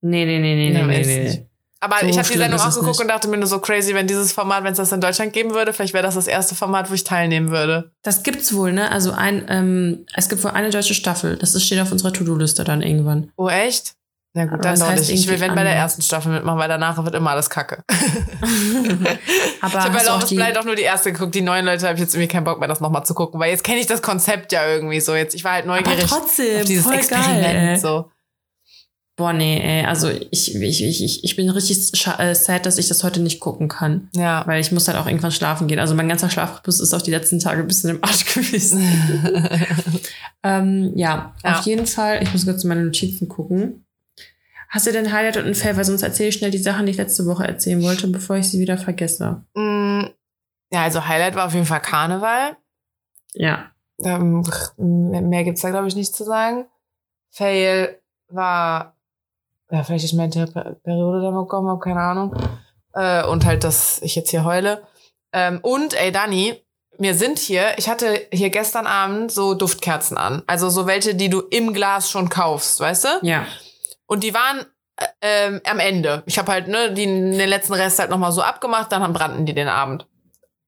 Speaker 1: Nee, nee, nee, nee,
Speaker 2: Ja,
Speaker 1: nee, nee, nee.
Speaker 2: Aber
Speaker 1: So
Speaker 2: ich habe die Sendung auch geguckt
Speaker 1: nicht.
Speaker 2: und dachte mir nur so crazy, wenn dieses Format, wenn es das in Deutschland geben würde, vielleicht wäre das das erste Format, wo ich teilnehmen würde.
Speaker 1: Das gibt's wohl, ne? Also ein, ähm, es gibt wohl eine deutsche Staffel. Das ist, steht auf unserer To-Do-Liste dann irgendwann.
Speaker 2: Oh, echt? Na gut,
Speaker 1: Aber
Speaker 2: dann
Speaker 1: das
Speaker 2: doch
Speaker 1: heißt
Speaker 2: nicht. Ich will, wenn bei der ersten Staffel mitmachen, weil danach wird immer alles kacke.
Speaker 1: Aber
Speaker 2: ich habe bei Love
Speaker 1: auch
Speaker 2: is Blind auch nur die erste geguckt. Die neuen Leute habe ich jetzt irgendwie keinen Bock mehr, das nochmal zu gucken, weil jetzt kenne ich das Konzept ja irgendwie so. Jetzt, ich war halt
Speaker 1: aber
Speaker 2: neugierig
Speaker 1: trotzdem,
Speaker 2: auf dieses
Speaker 1: voll
Speaker 2: Experiment.
Speaker 1: geil.
Speaker 2: so.
Speaker 1: Boah, nee, ey. Also ich, ich, ich, ich, bin richtig äh, sad, dass ich das heute nicht gucken kann.
Speaker 2: Ja.
Speaker 1: Weil ich muss halt auch irgendwann schlafen gehen. Also mein ganzer Schlafrhythmus ist auch die letzten Tage ein bisschen im Arsch gewesen. ähm, ja,
Speaker 2: Ja.
Speaker 1: auf jeden Fall. Ich muss kurz meine Notizen gucken. Hast du denn Highlight und ein Fail? Weil sonst erzähle ich schnell die Sachen, die ich letzte Woche erzählen wollte, bevor ich sie wieder vergesse.
Speaker 2: Mm, ja, also Highlight war auf jeden Fall Karneval.
Speaker 1: Ja.
Speaker 2: Ähm, mehr gibt's da, glaube ich, nicht zu sagen. Fail war, ja, vielleicht ich meine Periode dann bekommen habe, keine Ahnung. Äh, und halt, dass ich jetzt hier heule. Ähm, und, ey, Dani, mir sind hier, ich hatte hier gestern Abend so Duftkerzen an. Also so welche, die du im Glas schon kaufst, weißt du?
Speaker 1: Ja.
Speaker 2: Und die waren äh, ähm, am Ende. Ich habe halt ne, die, den letzten Rest halt nochmal so abgemacht, dann brannten die den Abend.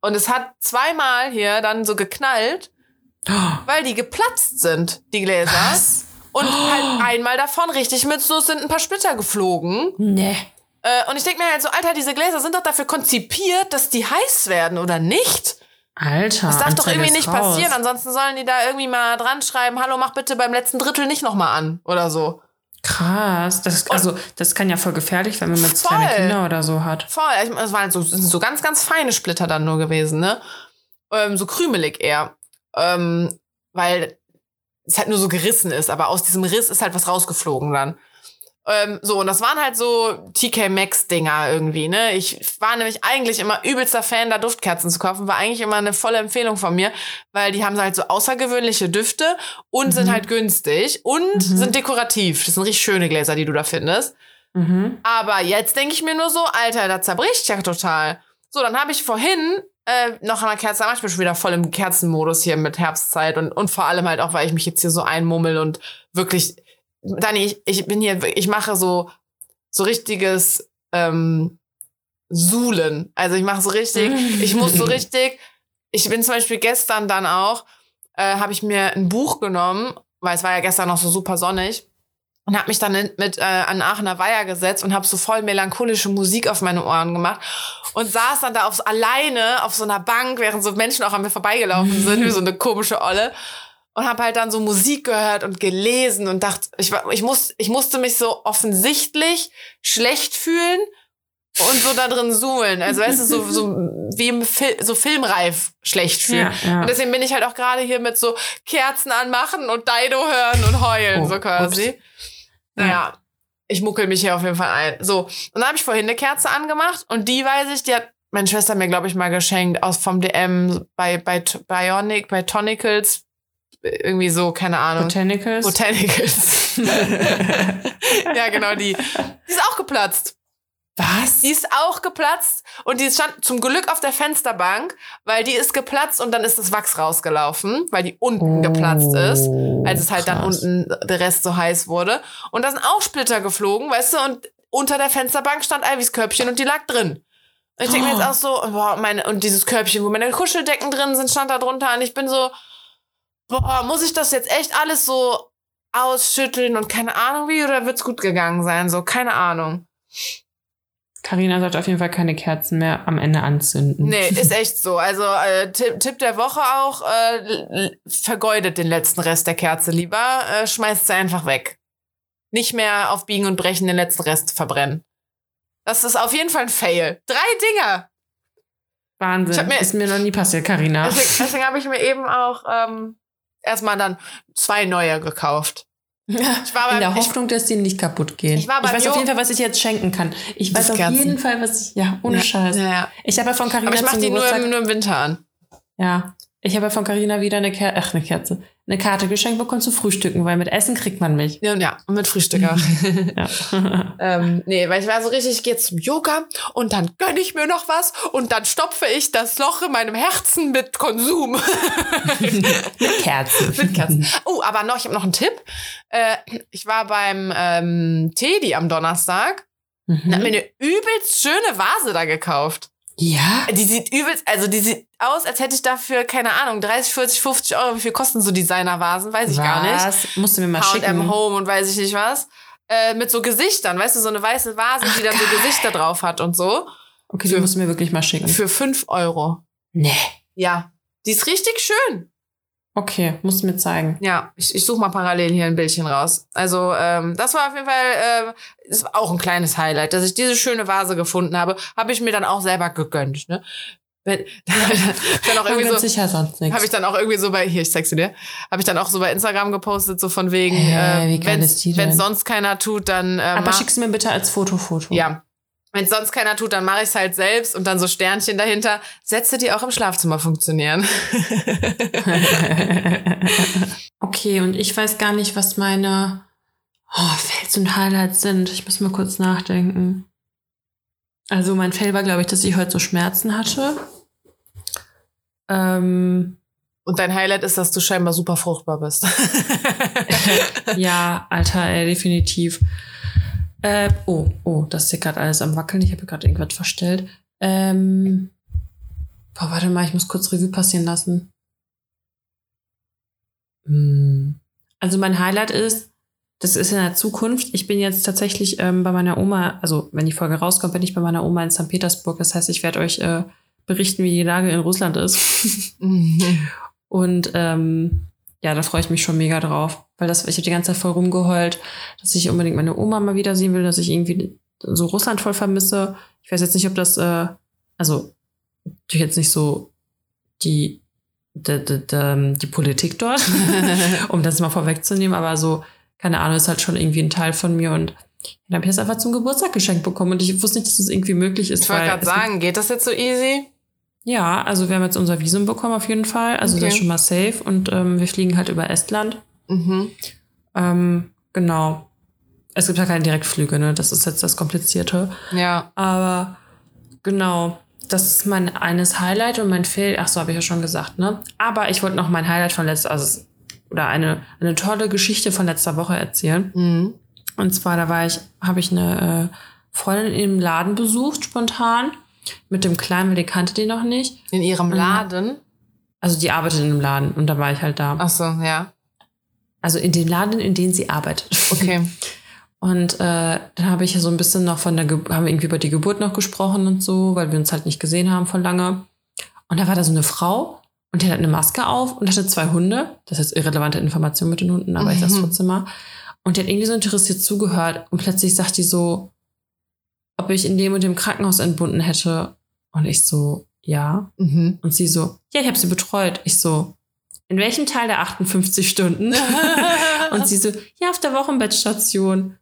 Speaker 2: Und es hat zweimal hier dann so geknallt, weil die geplatzt sind, die Gläser.
Speaker 1: Was?
Speaker 2: Und halt einmal davon richtig mit so sind ein paar Splitter geflogen.
Speaker 1: Nee.
Speaker 2: Äh, und ich denke mir halt so, Alter, diese Gläser sind doch dafür konzipiert, dass die heiß werden, oder nicht?
Speaker 1: Alter.
Speaker 2: Das darf doch
Speaker 1: Anzeige
Speaker 2: irgendwie
Speaker 1: ist
Speaker 2: nicht
Speaker 1: raus.
Speaker 2: passieren. Ansonsten sollen die da irgendwie mal dran schreiben, hallo, mach bitte beim letzten Drittel nicht nochmal an oder so.
Speaker 1: Krass. Das, also, das kann ja voll gefährlich, wenn man mit
Speaker 2: Voll.
Speaker 1: kleine Kinder oder so hat.
Speaker 2: Voll. Es waren so, so ganz, ganz feine Splitter dann nur gewesen, ne? Ähm, so krümelig eher. Ähm, weil es halt nur so gerissen ist, aber aus diesem Riss ist halt was rausgeflogen dann. Ähm, so, und das waren halt so TK Maxx-Dinger irgendwie, ne? Ich war nämlich eigentlich immer übelster Fan, da Duftkerzen zu kaufen. War eigentlich immer eine volle Empfehlung von mir, weil die haben halt so außergewöhnliche Düfte und sind halt günstig und sind dekorativ. Das sind richtig schöne Gläser, die du da findest.
Speaker 1: Mhm.
Speaker 2: Aber jetzt denke ich mir nur so, Alter, das zerbricht ja total. So, dann habe ich vorhin äh, noch an der Kerze, ich bin schon wieder voll im Kerzenmodus hier mit Herbstzeit und, und vor allem halt auch, weil ich mich jetzt hier so einmummel und wirklich, Dani, ich, ich bin hier, ich mache so, so richtiges ähm, Suhlen. Also ich mache so richtig, ich muss so richtig, ich bin zum Beispiel gestern dann auch, äh, habe ich mir ein Buch genommen, weil es war ja gestern noch so super sonnig und habe mich dann in- mit äh, an Aachener Weiher gesetzt und habe so voll melancholische Musik auf meine Ohren gemacht und saß dann da auf, alleine auf so einer Bank, während so Menschen auch an mir vorbeigelaufen sind, wie so eine komische Olle. Und habe halt dann so Musik gehört und gelesen und dachte, ich, ich, muss, ich musste mich so offensichtlich schlecht fühlen und so da drin suhlen. Also weißt du, so, so wie im Fil so filmreif schlecht fühlen.
Speaker 1: Ja, ja.
Speaker 2: Und deswegen bin ich halt auch gerade hier mit so Kerzen anmachen und Dido hören und heulen,
Speaker 1: Oh,
Speaker 2: so quasi. Naja, ich muckel mich hier auf jeden Fall ein. So, und dann habe ich vorhin eine Kerze angemacht und die weiß ich, die hat meine Schwester mir, glaube ich, mal geschenkt aus vom DM bei, bei Bionic, bei Tonicals. Irgendwie so, keine Ahnung.
Speaker 1: Botanicals.
Speaker 2: Botanicals. ja, genau, die. Die ist auch geplatzt.
Speaker 1: Was?
Speaker 2: Die ist auch geplatzt und die stand zum Glück auf der Fensterbank, weil die ist geplatzt und dann ist das Wachs rausgelaufen, weil die unten geplatzt ist, als es halt dann
Speaker 1: Oh, krass.
Speaker 2: unten der Rest so heiß wurde. Und da sind auch Splitter geflogen, weißt du, und unter der Fensterbank stand Ivys Körbchen und die lag drin. Und ich denke mir
Speaker 1: Oh.
Speaker 2: jetzt auch so, boah, meine, und dieses Körbchen, wo meine Kuscheldecken drin sind, stand da drunter und ich bin so, boah, muss ich das jetzt echt alles so ausschütteln und keine Ahnung wie, oder wird's gut gegangen sein? So, keine Ahnung.
Speaker 1: Carina sollte auf jeden Fall keine Kerzen mehr am Ende anzünden.
Speaker 2: Nee, ist echt so. Also äh, Tipp, Tipp der Woche auch, äh, vergeudet den letzten Rest der Kerze lieber, äh, schmeißt sie einfach weg. Nicht mehr auf Biegen und Brechen den letzten Rest verbrennen. Das ist auf jeden Fall ein Fail. Drei Dinger.
Speaker 1: Wahnsinn.
Speaker 2: Mir-
Speaker 1: ist mir noch nie passiert, Carina.
Speaker 2: Deswegen, deswegen habe ich mir eben auch ähm, erstmal dann zwei neue gekauft. Ich war
Speaker 1: In der
Speaker 2: beim, ich,
Speaker 1: Hoffnung, dass die nicht kaputt gehen.
Speaker 2: Ich war beim
Speaker 1: weiß auf
Speaker 2: Jo-
Speaker 1: jeden Fall, was ich jetzt schenken kann. Ich weiß auf jeden Fall, was ich. Ja, ohne
Speaker 2: Ja,
Speaker 1: Scheiß.
Speaker 2: ja, ja.
Speaker 1: Ich habe ja von Carina
Speaker 2: Aber ich mache die nur im, nur im Winter an.
Speaker 1: Ja. Ich habe ja von Carina wieder eine Kerze, ach, eine Kerze, eine Karte geschenkt bekommen zu frühstücken, weil mit Essen kriegt man mich.
Speaker 2: Ja, und ja, mit Frühstück auch.
Speaker 1: Ja.
Speaker 2: Ähm, nee, weil ich war so richtig, ich gehe zum Yoga und dann gönne ich mir noch was und dann stopfe ich das Loch in meinem Herzen mit Konsum.
Speaker 1: mit Kerzen.
Speaker 2: mit Kerzen. Oh, aber noch, ich habe noch einen Tipp. Äh, ich war beim ähm, Teddy am Donnerstag und habe mir
Speaker 1: Mhm.
Speaker 2: eine übelst schöne Vase da gekauft.
Speaker 1: Ja.
Speaker 2: Die sieht übelst, also die sieht aus, als hätte ich dafür, keine Ahnung, 30, 40, 50 Euro. Wie viel kosten so Designervasen? Weiß ich gar nicht.
Speaker 1: Was? Musst du mir mal
Speaker 2: H&M
Speaker 1: schicken.
Speaker 2: Home und weiß ich nicht was. Äh, mit so Gesichtern, weißt du, so eine weiße Vase, die dann so Gesichter drauf hat und so.
Speaker 1: Okay, du musst du mir wirklich mal schicken.
Speaker 2: Für 5 Euro.
Speaker 1: Nee.
Speaker 2: Ja. Die ist richtig schön.
Speaker 1: Okay, musst du mir zeigen.
Speaker 2: Ja, ich, ich suche mal parallel hier ein Bildchen raus. Also, ähm, das war auf jeden Fall ähm, ist auch ein kleines Highlight, dass ich diese schöne Vase gefunden habe. Habe ich mir dann auch selber gegönnt. Ne? Wenn, dann auch irgendwie so,
Speaker 1: sich ja sonst nichts.
Speaker 2: Habe ich dann auch irgendwie so bei, hier, ich zeig's dir, habe ich dann auch so bei Instagram gepostet, so von wegen, äh,
Speaker 1: geil
Speaker 2: wenn sonst keiner tut, dann äh,
Speaker 1: Aber
Speaker 2: mach-
Speaker 1: schickst du mir bitte als Foto-Foto.
Speaker 2: Ja. Wenn es sonst keiner tut, dann mache ich es halt selbst und dann so Sternchen dahinter. Sätze, die auch im Schlafzimmer funktionieren.
Speaker 1: okay, und ich weiß gar nicht, was meine oh, Fails und Highlights sind. Ich muss mal kurz nachdenken. Also mein Fail war, glaube ich, dass ich heute so Schmerzen hatte. Ähm,
Speaker 2: Und dein Highlight ist, dass du scheinbar super fruchtbar bist.
Speaker 1: ja, Alter, ey, definitiv. Äh, oh, oh, das ist hier gerade alles am Wackeln. Ich habe gerade irgendwas verstellt. Ähm, boah, warte mal, ich muss kurz Revue passieren lassen. Hm. Also mein Highlight ist, das ist in der Zukunft. Ich bin jetzt tatsächlich ähm, bei meiner Oma, also wenn die Folge rauskommt, bin ich bei meiner Oma in St. Petersburg. Das heißt, ich werde euch äh, berichten, wie die Lage in Russland ist. Und ähm, ja, da freue ich mich schon mega drauf. Weil das, ich habe die ganze Zeit voll rumgeheult, dass ich unbedingt meine Oma mal wiedersehen will, dass ich irgendwie so Russland voll vermisse. Ich weiß jetzt nicht, ob das, äh, also natürlich jetzt nicht so die, die, die, die, die Politik dort, um das mal vorwegzunehmen, aber so keine Ahnung, ist halt schon irgendwie ein Teil von mir und dann habe ich das einfach zum Geburtstag geschenkt bekommen und ich wusste nicht, dass das irgendwie möglich ist.
Speaker 2: Ich wollte gerade sagen, geht das jetzt so easy?
Speaker 1: Ja, also wir haben jetzt unser Visum bekommen auf jeden Fall. Also okay. das ist schon mal safe und ähm, wir fliegen halt über Estland. Mhm. Ähm, genau. Es gibt ja keine Direktflüge, ne? Das ist jetzt das Komplizierte.
Speaker 2: Ja.
Speaker 1: Aber genau, das ist mein eines Highlight und mein Fail. Ach so, habe ich ja schon gesagt, ne? Aber ich wollte noch mein Highlight von letzter, also oder eine, eine tolle Geschichte von letzter Woche erzählen. Mhm. Und zwar, da war ich, habe ich eine äh, Freundin im Laden besucht, spontan, mit dem Kleinen, weil die kannte die noch nicht.
Speaker 2: In ihrem Laden?
Speaker 1: Also die arbeitet in einem Laden und da war ich halt da.
Speaker 2: Ach so, ja.
Speaker 1: Also in dem Laden, in dem sie arbeitet.
Speaker 2: Okay.
Speaker 1: Und äh, dann habe ich ja so ein bisschen noch von der, Ge haben wir irgendwie über die Geburt noch gesprochen und so, weil wir uns halt nicht gesehen haben von lange. Und da war da so eine Frau, und der hat eine Maske auf und hatte zwei Hunde. Das ist irrelevante Information mit den Hunden, aber mhm. ich sag's trotzdem mal. Und der hat irgendwie so interessiert zugehört und plötzlich sagt die so, ob ich in dem und dem Krankenhaus entbunden hätte. Und ich so, ja. Mhm. Und sie so, ja, ich habe sie betreut. Ich so, in welchem Teil der 58 Stunden? und sie so, ja, auf der Wochenbettstation.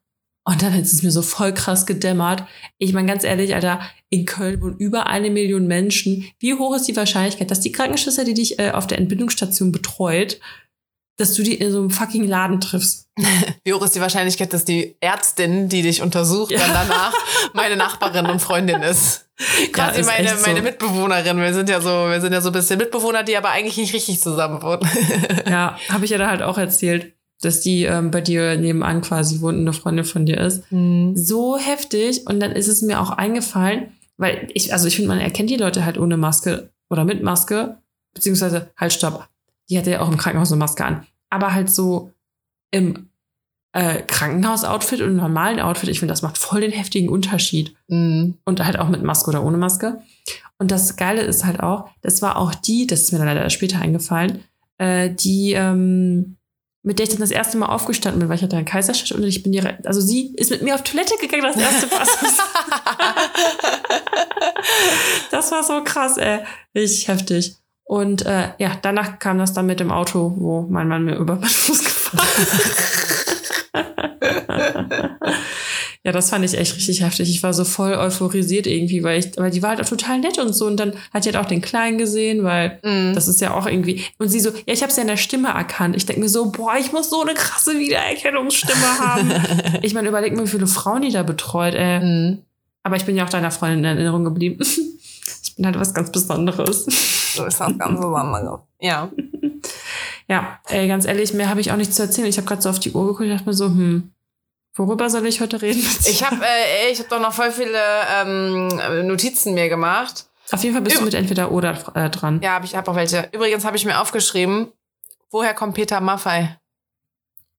Speaker 1: Und dann ist es mir so voll krass gedämmert. Ich meine, ganz ehrlich, Alter, in Köln wohnen über eine Million Menschen. Wie hoch ist die Wahrscheinlichkeit, dass die Krankenschwester, die dich äh, auf der Entbindungsstation betreut, dass du die in so einem fucking Laden triffst?
Speaker 2: Wie hoch ist die Wahrscheinlichkeit, dass die Ärztin, die dich untersucht, ja. dann danach meine Nachbarin und Freundin ist? Quasi ja, ist meine, so. meine Mitbewohnerin. Wir sind ja so, wir sind ja so ein bisschen Mitbewohner, die aber eigentlich nicht richtig zusammen wohnen.
Speaker 1: ja, habe ich ja da halt auch erzählt dass die ähm, bei dir nebenan quasi wohnt und eine Freundin von dir ist. Mhm. So heftig. Und dann ist es mir auch eingefallen, weil ich, also ich finde, man erkennt die Leute halt ohne Maske oder mit Maske, beziehungsweise halt stopp. Die hatte ja auch im Krankenhaus eine Maske an. Aber halt so im äh, Krankenhausoutfit und im normalen Outfit, ich finde, das macht voll den heftigen Unterschied. Mhm. Und halt auch mit Maske oder ohne Maske. Und das Geile ist halt auch, das war auch die, das ist mir dann leider später eingefallen, äh, die, ähm, mit der ich dann das erste Mal aufgestanden bin, weil ich hatte einen Kaiserschnitt und ich bin direkt, also sie ist mit mir auf Toilette gegangen, das erste Mal. das war so krass, ey. Richtig heftig. Und äh, ja, danach kam das dann mit dem Auto, wo mein Mann mir über meinen Fuß gefahren Ja, das fand ich echt richtig heftig. Ich war so voll euphorisiert irgendwie, weil ich, weil die war halt auch total nett und so. Und dann hat sie halt auch den Kleinen gesehen, weil mm. das ist ja auch irgendwie. Und sie so, ja, ich habe sie ja in der Stimme erkannt. Ich denke mir so, boah, ich muss so eine krasse Wiedererkennungsstimme haben. ich meine, überleg mir, wie viele Frauen die da betreut, ey. Mm. Aber ich bin ja auch deiner Freundin in Erinnerung geblieben. ich bin halt was ganz Besonderes.
Speaker 2: Du bist was ganz Besonderes. Ja.
Speaker 1: Ja, ey, ganz ehrlich, mehr habe ich auch nicht zu erzählen. Ich habe gerade so auf die Uhr geguckt und dachte mir so, hm, Worüber soll ich heute reden?
Speaker 2: Ich habe äh, ich hab doch noch voll viele ähm, Notizen mir gemacht.
Speaker 1: Auf jeden Fall bist Üb du mit entweder oder äh, dran.
Speaker 2: Ja, hab ich habe auch welche. Übrigens habe ich mir aufgeschrieben, woher kommt Peter Maffei?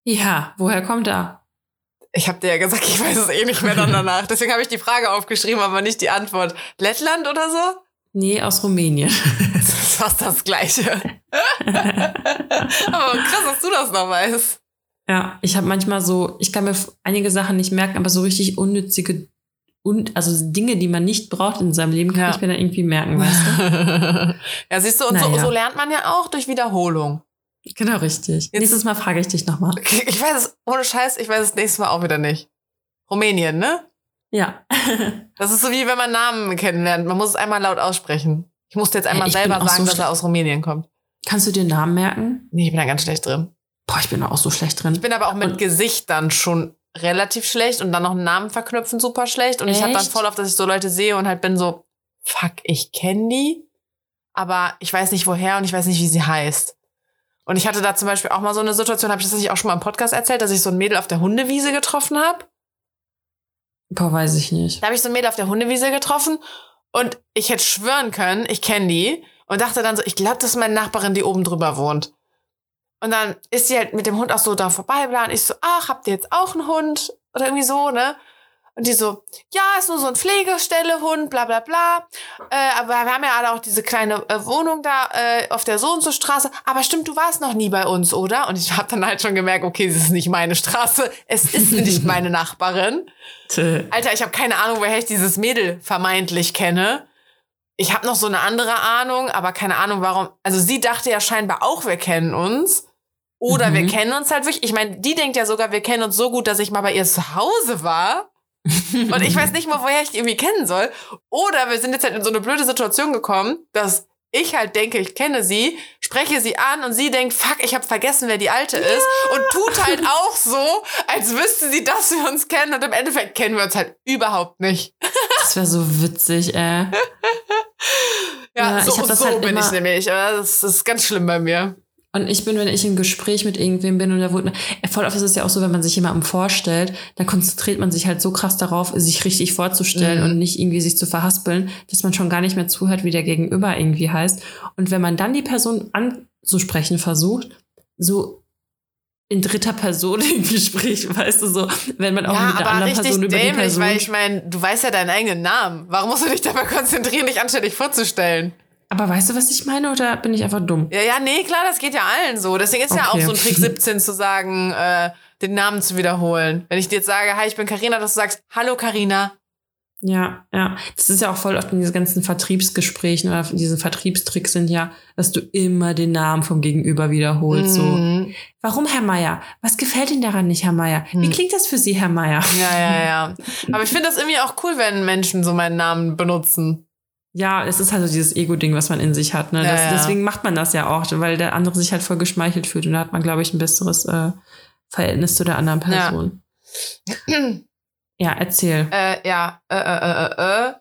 Speaker 1: Ja, woher kommt er?
Speaker 2: Ich habe dir ja gesagt, ich weiß es eh nicht mehr dann danach. Deswegen habe ich die Frage aufgeschrieben, aber nicht die Antwort. Lettland oder so?
Speaker 1: Nee, aus Rumänien.
Speaker 2: Das ist fast das Gleiche. aber krass, dass du das noch weißt.
Speaker 1: Ja, ich habe manchmal so, ich kann mir einige Sachen nicht merken, aber so richtig unnützige und also Dinge, die man nicht braucht in seinem Leben, kann ja. ich mir dann irgendwie merken, weißt du?
Speaker 2: ja, siehst du, und naja. so, so lernt man ja auch durch Wiederholung.
Speaker 1: Genau, richtig. Jetzt, Nächstes Mal frage ich dich nochmal.
Speaker 2: Ich weiß es, ohne Scheiß, ich weiß es nächstes Mal auch wieder nicht. Rumänien, ne?
Speaker 1: Ja.
Speaker 2: das ist so wie wenn man Namen kennenlernt. Man muss es einmal laut aussprechen. Ich musste jetzt einmal ich selber sagen, so dass er aus Rumänien kommt.
Speaker 1: Kannst du dir Namen merken?
Speaker 2: Nee, ich bin da ganz schlecht drin.
Speaker 1: Boah, ich bin auch so schlecht drin.
Speaker 2: Ich bin aber auch mit und Gesichtern schon relativ schlecht und dann noch einen Namen verknüpfen super schlecht. Und Echt? ich habe dann voll auf, dass ich so Leute sehe und halt bin so, fuck, ich kenne die, aber ich weiß nicht woher und ich weiß nicht, wie sie heißt. Und ich hatte da zum Beispiel auch mal so eine Situation, habe ich das nicht auch schon mal im Podcast erzählt, dass ich so ein Mädel auf der Hundewiese getroffen habe?
Speaker 1: Boah, weiß ich nicht.
Speaker 2: Da habe ich so ein Mädel auf der Hundewiese getroffen und ich hätte schwören können, ich kenne die und dachte dann so, ich glaube, das ist meine Nachbarin, die oben drüber wohnt. Und dann ist sie halt mit dem Hund auch so da vorbei. Und ich so, ach, habt ihr jetzt auch einen Hund? Oder irgendwie so, ne? Und die so, ja, ist nur so ein Pflegestelle-Hund, bla bla bla. Äh, aber wir haben ja alle auch diese kleine äh, Wohnung da äh, auf der so und so Straße. Aber stimmt, du warst noch nie bei uns, oder? Und ich habe dann halt schon gemerkt, okay, es ist nicht meine Straße, es ist nicht meine Nachbarin. Alter, ich habe keine Ahnung, woher ich dieses Mädel vermeintlich kenne. Ich habe noch so eine andere Ahnung, aber keine Ahnung, warum. Also sie dachte ja scheinbar auch, wir kennen uns. Oder
Speaker 1: Mhm.
Speaker 2: wir kennen uns halt wirklich. Ich meine, die denkt ja sogar, wir kennen uns so gut, dass ich mal bei ihr zu Hause war. Und ich weiß nicht mal, woher ich die irgendwie kennen soll. Oder wir sind jetzt halt in so eine blöde Situation gekommen, dass ich halt denke, ich kenne sie, spreche sie an und sie denkt, fuck, ich habe vergessen, wer die Alte ist. Und tut halt auch so, als wüsste sie, dass wir uns kennen. Und im Endeffekt kennen wir uns halt überhaupt nicht.
Speaker 1: Das wäre so witzig, äh.
Speaker 2: Ja,
Speaker 1: Ja,
Speaker 2: so,
Speaker 1: ich
Speaker 2: so
Speaker 1: halt
Speaker 2: bin ich nämlich. Das ist ganz schlimm bei mir.
Speaker 1: Und ich bin, wenn ich im Gespräch mit irgendwem bin und da wurde, voll oft ist es ja auch so, wenn man sich jemandem vorstellt, dann konzentriert man sich halt so krass darauf, sich richtig vorzustellen
Speaker 2: Mhm.
Speaker 1: und nicht irgendwie sich zu verhaspeln, dass man schon gar nicht mehr zuhört, wie der Gegenüber irgendwie heißt. Und wenn man dann die Person anzusprechen versucht, so in dritter Person im Gespräch, weißt du, so, wenn man auch
Speaker 2: ja,
Speaker 1: mit einer
Speaker 2: aber
Speaker 1: anderen Person über die
Speaker 2: dämlich,
Speaker 1: Person
Speaker 2: weil ich meine, du weißt ja deinen eigenen Namen. Warum musst du dich dabei konzentrieren, dich anständig vorzustellen?
Speaker 1: Aber weißt du, was ich meine, oder bin ich einfach dumm?
Speaker 2: Ja, ja, nee, klar, das geht ja allen so. Deswegen ist ja auch
Speaker 1: Okay.
Speaker 2: so ein Trick 17 zu sagen, äh, den Namen zu wiederholen. Wenn ich dir jetzt sage, hi, ich bin Karina, dass du sagst, hallo Karina.
Speaker 1: Ja, ja. Das ist ja auch voll oft in diesen ganzen Vertriebsgesprächen oder diese Vertriebstricks sind ja, dass du immer den Namen vom Gegenüber wiederholst. So,
Speaker 2: Mhm.
Speaker 1: warum Herr Meier? Was gefällt Ihnen daran nicht, Herr Meier? Wie
Speaker 2: Hm.
Speaker 1: klingt das für Sie, Herr Meier?
Speaker 2: Ja, ja, ja. Aber ich finde das irgendwie auch cool, wenn Menschen so meinen Namen benutzen.
Speaker 1: Ja, es ist halt so dieses Ego-Ding, was man in sich hat. Ne?
Speaker 2: Ja,
Speaker 1: Das,
Speaker 2: ja.
Speaker 1: Deswegen macht man das ja auch, weil der andere sich halt voll geschmeichelt fühlt und da hat man, glaube ich, ein besseres äh, Verhältnis zu der anderen
Speaker 2: Ja.
Speaker 1: Person. Ja, erzähl.
Speaker 2: Äh, ja, äh, äh, äh, äh.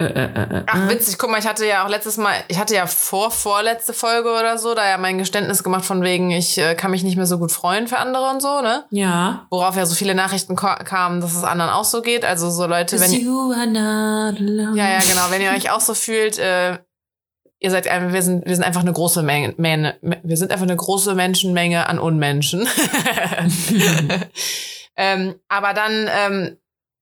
Speaker 1: Äh, äh, äh, äh.
Speaker 2: Ach, witzig, guck mal, ich hatte ja auch letztes Mal, ich hatte ja vor, vorletzte Folge oder so, da ja mein Geständnis gemacht von wegen, ich äh, kann mich nicht mehr so gut freuen für andere und so, ne?
Speaker 1: Ja.
Speaker 2: Worauf ja so viele Nachrichten kamen, dass es anderen auch so geht. Also so Leute, wenn ihr,
Speaker 1: are not alone.
Speaker 2: ja, ja, genau, wenn ihr euch auch so fühlt, äh, ihr seid, wir sind, wir sind einfach eine große Menge, Menge, wir sind einfach eine große Menschenmenge an Unmenschen. ähm, aber dann ähm,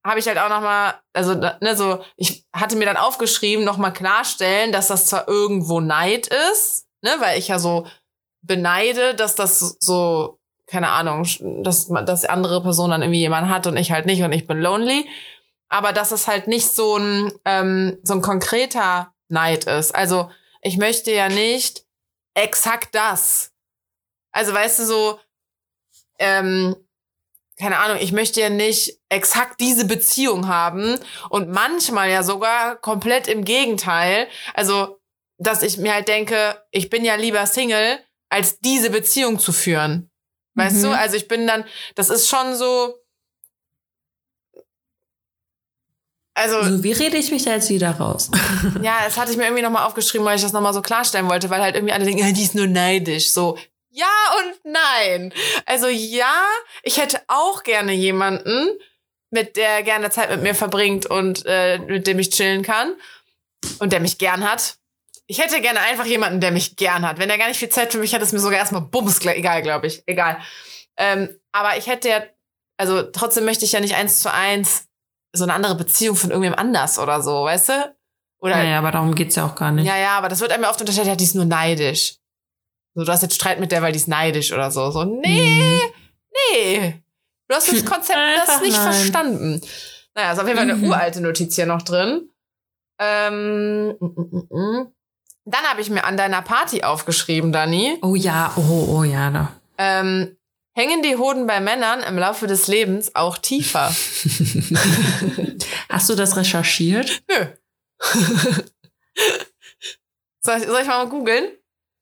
Speaker 2: habe ich halt auch noch mal, also ne, so, ich hatte mir dann aufgeschrieben, noch mal klarstellen, dass das zwar irgendwo Neid ist, ne, weil ich ja so beneide, dass das so, keine Ahnung, dass dass andere Person dann irgendwie jemanden hat und ich halt nicht und ich bin lonely, aber dass es halt nicht so ein ähm, so ein konkreter Neid ist. Also ich möchte ja nicht exakt das. Also weißt du so, ähm, keine Ahnung, ich möchte ja nicht exakt diese Beziehung haben und manchmal ja sogar komplett im Gegenteil. Also, dass ich mir halt denke, ich bin ja lieber Single, als diese Beziehung zu führen. Weißt
Speaker 1: Mhm.
Speaker 2: du? Also ich bin dann, das ist schon so. Also,
Speaker 1: So, wie rede ich mich da jetzt wieder raus?
Speaker 2: ja, das hatte ich mir irgendwie nochmal aufgeschrieben, weil ich das nochmal so klarstellen wollte, weil halt irgendwie alle denken, ja, die ist nur neidisch. So, ja und nein. Also ja, ich hätte auch gerne jemanden, mit der gerne Zeit mit mir verbringt und äh, mit dem ich chillen kann und der mich gern hat. Ich hätte gerne einfach jemanden, der mich gern hat. Wenn er gar nicht viel Zeit für mich hat, ist mir sogar erstmal bums, egal, glaube ich. Egal. Ähm, aber ich hätte ja, also trotzdem möchte ich ja nicht eins zu eins so eine andere Beziehung von irgendwem anders oder so, weißt du? Oder
Speaker 1: Naja, aber darum geht's ja auch gar nicht.
Speaker 2: ja, ja, aber das wird einem oft unterstellt, ja, die ist nur neidisch. So, du hast jetzt Streit mit der, weil die ist neidisch oder so. So, nee,
Speaker 1: Mhm.
Speaker 2: nee. Du hast das Konzept das nicht
Speaker 1: nein.
Speaker 2: verstanden. Naja, ist auf jeden Fall eine
Speaker 1: Mhm.
Speaker 2: uralte Notiz hier noch drin. Ähm, mm, mm, mm. dann habe ich mir an deiner Party aufgeschrieben, Dani.
Speaker 1: Oh ja, oh, oh ja, da.
Speaker 2: Ähm, hängen die Hoden bei Männern im Laufe des Lebens auch tiefer?
Speaker 1: Hast du das recherchiert?
Speaker 2: Nö. soll, ich, soll ich mal googeln?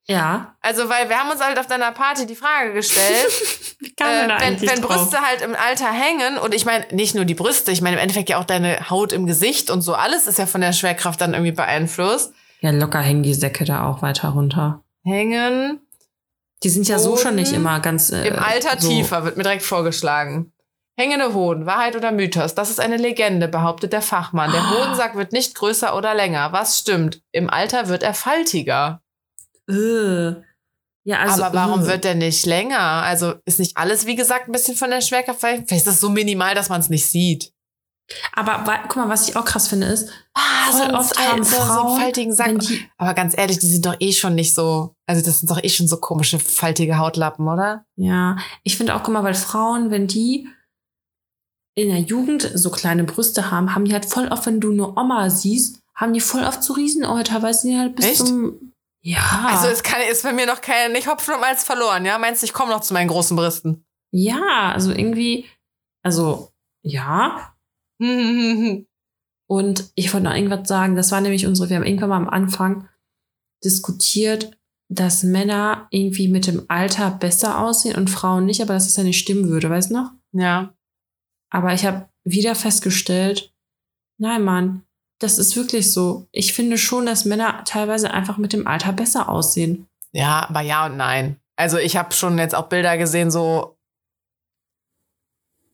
Speaker 1: Ja.
Speaker 2: Also, weil wir haben uns halt auf deiner Party die Frage gestellt, äh, wenn, wenn? Brüste halt im Alter hängen und ich meine nicht nur die Brüste, ich meine im Endeffekt ja auch deine Haut im Gesicht und so, alles ist ja von der Schwerkraft dann irgendwie beeinflusst.
Speaker 1: Ja, locker hängen die Säcke da auch weiter runter.
Speaker 2: Hängen
Speaker 1: Die sind ja so schon nicht
Speaker 2: Hoden
Speaker 1: immer ganz. Äh,
Speaker 2: im Alter
Speaker 1: so.
Speaker 2: tiefer, wird mir direkt vorgeschlagen. Hängende Hoden, Wahrheit oder Mythos? Das ist eine Legende, behauptet der Fachmann. Der Hodensack wird nicht größer oder länger. Was stimmt? Im Alter wird er faltiger.
Speaker 1: Äh. Ja, also,
Speaker 2: aber warum
Speaker 1: äh,
Speaker 2: wird der nicht länger? Also ist nicht alles, wie gesagt, ein bisschen von der Schwerkraft? Vielleicht ist das so minimal, dass man es nicht sieht.
Speaker 1: Aber wa- guck mal, was ich auch krass finde, ist,
Speaker 2: Ah,
Speaker 1: Voll oft haben
Speaker 2: so, so einen
Speaker 1: Frauen,
Speaker 2: faltigen Sack.
Speaker 1: die,
Speaker 2: Aber ganz ehrlich, die sind doch eh schon nicht so, also das sind doch eh schon so komische, faltige Hautlappen, oder?
Speaker 1: ja, ich finde auch, guck mal, weil Frauen, wenn die in der Jugend so kleine Brüste haben, haben die halt voll oft, wenn du eine Oma siehst, haben die voll oft so Riesenäuter, weil sie halt bis
Speaker 2: Echt?
Speaker 1: zum, ja,
Speaker 2: Also es kann, ist bei mir noch kein, nicht Hopfen und Malz verloren, ja? Meinst du, ich komme noch zu meinen großen Brüsten?
Speaker 1: ja, also irgendwie, also, ja, Und ich wollte noch irgendwas sagen, das war nämlich unsere, wir haben irgendwann mal am Anfang diskutiert, dass Männer irgendwie mit dem Alter besser aussehen und Frauen nicht, aber dass es ja nicht stimmen würde, weißt du noch?
Speaker 2: ja.
Speaker 1: Aber ich habe wieder festgestellt, nein, Mann, das ist wirklich so. Ich finde schon, dass Männer teilweise einfach mit dem Alter besser aussehen.
Speaker 2: Ja, aber ja und nein. Also ich habe schon jetzt auch Bilder gesehen, so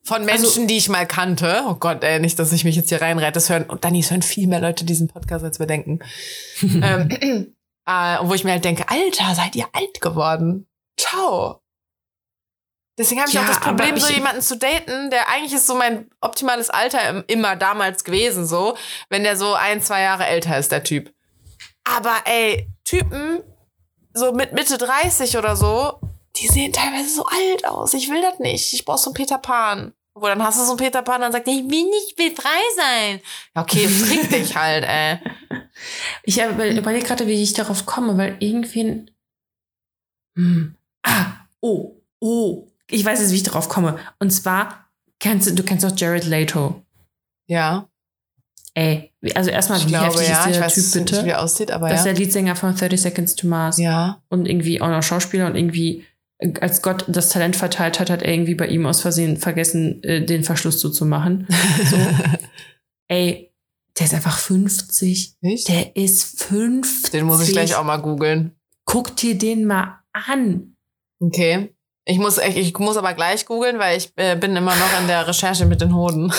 Speaker 2: von Menschen,
Speaker 1: Also-
Speaker 2: die ich mal kannte. Oh Gott, ey, nicht, dass ich mich jetzt hier reinreite. Das hören, und Dani, es hören viel mehr Leute diesen Podcast, als wir denken. ähm, äh, wo ich mir halt denke, Alter, seid ihr alt geworden? Ciao. Deswegen habe ich
Speaker 1: Ja,
Speaker 2: auch das Problem, so jemanden zu daten, der eigentlich ist so mein optimales Alter im- immer damals gewesen, so, wenn der so ein, zwei Jahre älter ist, der Typ. Aber ey, Typen, so mit Mitte 30 oder so, die sehen teilweise so alt aus. Ich will das nicht. Ich brauch so einen Peter Pan. Wo dann hast du so einen Peter Pan, dann sagt er, ich will nicht, ich will frei sein. Ja, okay, trink dich halt, ey.
Speaker 1: Ich überlege gerade, wie ich darauf komme, weil irgendwen. Hm. Ah, oh, oh. Ich weiß jetzt, wie ich darauf komme. Und zwar, kennst du, kennst doch Jared Leto.
Speaker 2: Ja,
Speaker 1: Ey, wie- also erstmal,
Speaker 2: ich
Speaker 1: wie
Speaker 2: glaube,
Speaker 1: heftig
Speaker 2: ja.
Speaker 1: ist
Speaker 2: Ich
Speaker 1: der
Speaker 2: weiß
Speaker 1: Typ
Speaker 2: wie
Speaker 1: bitte?
Speaker 2: er aussieht, aber
Speaker 1: Das ist
Speaker 2: ja.
Speaker 1: der Leadsänger von 30 Seconds to Mars.
Speaker 2: Ja.
Speaker 1: Und irgendwie auch noch Schauspieler und irgendwie, äh, als Gott das Talent verteilt hat, hat er irgendwie bei ihm aus Versehen vergessen, äh, den Verschluss zuzumachen. So. Ey, der ist einfach 50.
Speaker 2: Nicht?
Speaker 1: Der ist 50.
Speaker 2: Den muss ich gleich auch mal googeln.
Speaker 1: Guck dir den mal an.
Speaker 2: Okay. Ich muss, ich, ich muss aber gleich googeln, weil ich äh, bin immer noch in der Recherche mit den Hoden.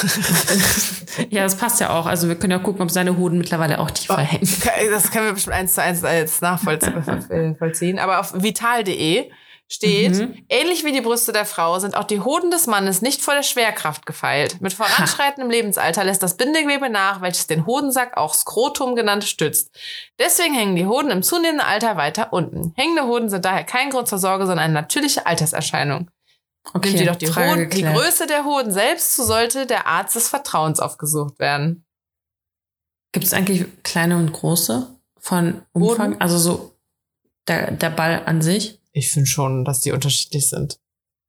Speaker 1: ja, das passt ja auch. Also wir können ja gucken, ob seine Hoden mittlerweile auch tiefer
Speaker 2: Oh.
Speaker 1: hängen.
Speaker 2: Das können wir bestimmt eins zu eins jetzt nachvollziehen. Aber auf vital.de steht,
Speaker 1: Mhm.
Speaker 2: ähnlich wie die Brüste der Frau sind auch die Hoden des Mannes nicht vor der Schwerkraft gefeilt. Mit voranschreitendem Lebensalter lässt das Bindegewebe nach, welches den Hodensack, auch Skrotum genannt, stützt. Deswegen hängen die Hoden im zunehmenden Alter weiter unten. Hängende Hoden sind daher kein Grund zur Sorge, sondern eine natürliche Alterserscheinung.
Speaker 1: Okay,
Speaker 2: Nimmt jedoch die, Hoden, die. Größe der Hoden selbst, so sollte der Arzt des Vertrauens aufgesucht werden.
Speaker 1: Gibt es eigentlich kleine und große von Umfang?
Speaker 2: Hoden?
Speaker 1: Also so der, der Ball an sich?
Speaker 2: Ich finde schon, dass die unterschiedlich sind.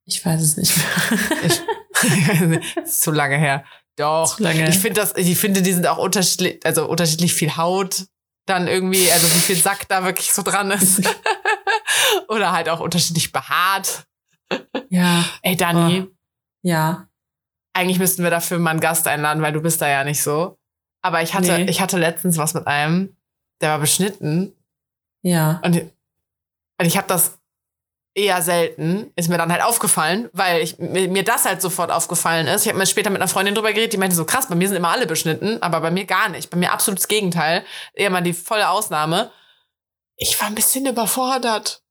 Speaker 1: Ich weiß es nicht mehr.
Speaker 2: Das ist zu lange her. Doch.
Speaker 1: Zu lange.
Speaker 2: Ich finde das, ich finde, die sind auch unterschiedlich, also unterschiedlich viel Haut dann irgendwie, also wie viel Sack da wirklich so dran ist. Oder halt auch unterschiedlich behaart.
Speaker 1: ja,
Speaker 2: Ey, Dani,
Speaker 1: ja.
Speaker 2: eigentlich müssten wir dafür mal einen Gast einladen, weil du bist da ja nicht so. Aber ich hatte,
Speaker 1: Nee.
Speaker 2: ich hatte letztens was mit einem, der war beschnitten
Speaker 1: Ja.
Speaker 2: und, und ich habe das eher selten, ist mir dann halt aufgefallen, weil ich, mir, mir das halt sofort aufgefallen ist. Ich habe mir später mit einer Freundin drüber geredet, die meinte so, krass, bei mir sind immer alle beschnitten, aber bei mir gar nicht. Bei mir absolutes Gegenteil. Eher mal die volle Ausnahme. Ich war ein bisschen überfordert.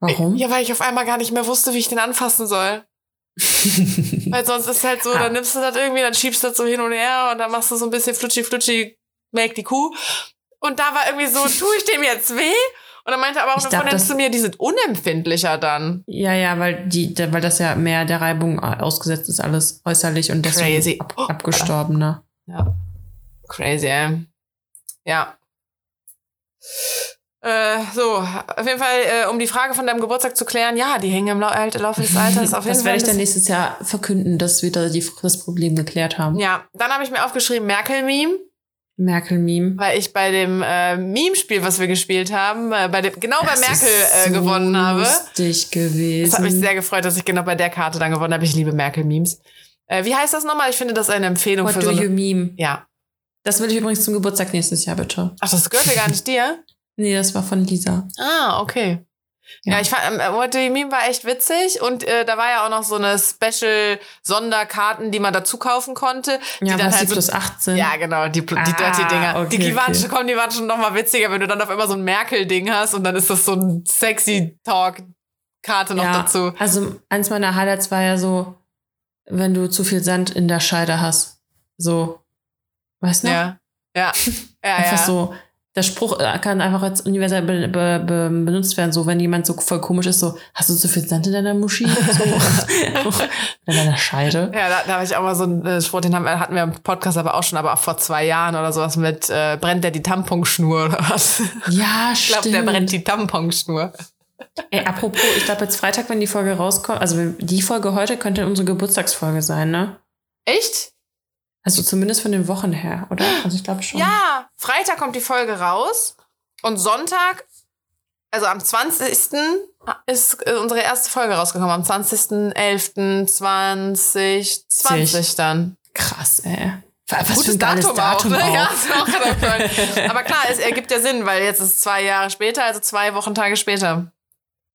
Speaker 1: Warum?
Speaker 2: Ja, weil ich auf einmal gar nicht mehr wusste, wie ich den anfassen soll. Weil sonst ist halt so,
Speaker 1: Ah.
Speaker 2: dann nimmst du das irgendwie, dann schiebst du das so hin und her und dann machst du so ein bisschen flutschi flutschi, melk die Kuh. Und da war irgendwie so, tue ich dem jetzt weh? Und dann meinte aber auch
Speaker 1: Ich
Speaker 2: eine Freundin
Speaker 1: das-
Speaker 2: zu mir, die sind unempfindlicher dann.
Speaker 1: ja, ja, weil die, weil das ja mehr der Reibung ausgesetzt ist, alles äußerlich und deswegen
Speaker 2: Crazy.
Speaker 1: Ab, abgestorbener.
Speaker 2: Ja. Crazy, ey. Ja. Äh, so, auf jeden Fall, äh, um die Frage von deinem Geburtstag zu klären, ja, die hängen im Lau Laufe des Alters auf jeden
Speaker 1: Das
Speaker 2: Fall.
Speaker 1: werde ich dann nächstes Jahr verkünden, dass wir da die, das Problem geklärt haben.
Speaker 2: Ja, dann habe ich mir aufgeschrieben Merkel-Meme.
Speaker 1: Merkel-Meme.
Speaker 2: weil ich bei dem äh, Meme-Spiel, was wir gespielt haben, äh, bei dem, genau bei
Speaker 1: Das
Speaker 2: Merkel
Speaker 1: ist
Speaker 2: äh,
Speaker 1: so
Speaker 2: gewonnen habe.
Speaker 1: lustig gewesen.
Speaker 2: Das hat mich sehr gefreut, dass ich genau bei der Karte dann gewonnen habe. Ich liebe Merkel-Memes. Äh, wie heißt das nochmal? Ich finde das eine Empfehlung
Speaker 1: What
Speaker 2: für
Speaker 1: do
Speaker 2: so
Speaker 1: you
Speaker 2: eine,
Speaker 1: meme?
Speaker 2: Ja.
Speaker 1: Das will ich übrigens zum Geburtstag nächstes Jahr, bitte.
Speaker 2: Ach, das gehört ja gar nicht dir?
Speaker 1: Nee, das war von Lisa.
Speaker 2: Ah, okay. Ja,
Speaker 1: Ja.
Speaker 2: ich fand, ähm, What Do You Mean war echt witzig und äh, da war ja auch noch so eine Special-Sonderkarten, die man dazu kaufen konnte. Die
Speaker 1: Ja,
Speaker 2: dann halt
Speaker 1: die plus 18.
Speaker 2: Ja, genau, die, die
Speaker 1: Ah,
Speaker 2: Dirty-Dinger.
Speaker 1: okay,
Speaker 2: die, die, waren,
Speaker 1: okay.
Speaker 2: schon- komm, die waren schon noch mal witziger, wenn du dann auf einmal so ein Merkel-Ding hast und dann ist das so ein sexy Talk-Karte noch
Speaker 1: ja,
Speaker 2: dazu.
Speaker 1: Also eins meiner Highlights war ja so, wenn du zu viel Sand in der Scheide hast. So, weißt du?
Speaker 2: Ja. Ja. Ja,
Speaker 1: Einfach
Speaker 2: ja.
Speaker 1: so. Der Spruch äh, kann einfach als universell be be be benutzt werden, so wenn jemand so voll komisch ist, so, hast du zu viel Sand in deiner Muschi? So. in deiner Scheide.
Speaker 2: Ja, da, da habe ich auch mal so einen äh, Spruch, den haben, wir- hatten wir im Podcast aber auch schon, aber auch vor zwei Jahren oder sowas mit, äh, brennt der die Tamponschnur oder was?
Speaker 1: Ja,
Speaker 2: Ich glaube,
Speaker 1: stimmt.
Speaker 2: der brennt die Tamponschnur.
Speaker 1: Ey, apropos, ich glaube jetzt Freitag, wenn die Folge rauskommt, also die Folge heute könnte unsere Geburtstagsfolge sein, ne?
Speaker 2: Echt?
Speaker 1: Also zumindest von den Wochen her, oder? Also ich glaube schon.
Speaker 2: Ja, Freitag kommt die Folge raus und Sonntag, also am 20. ist äh, unsere erste Folge rausgekommen. Am 20.11.2020 dann.
Speaker 1: Krass, ey. Was für
Speaker 2: Gutes
Speaker 1: ein geiles Datum,
Speaker 2: auch, ne?
Speaker 1: auch.
Speaker 2: Ja, auch. Aber klar, es ergibt ja Sinn, weil jetzt ist zwei Jahre später, also zwei Wochentage später.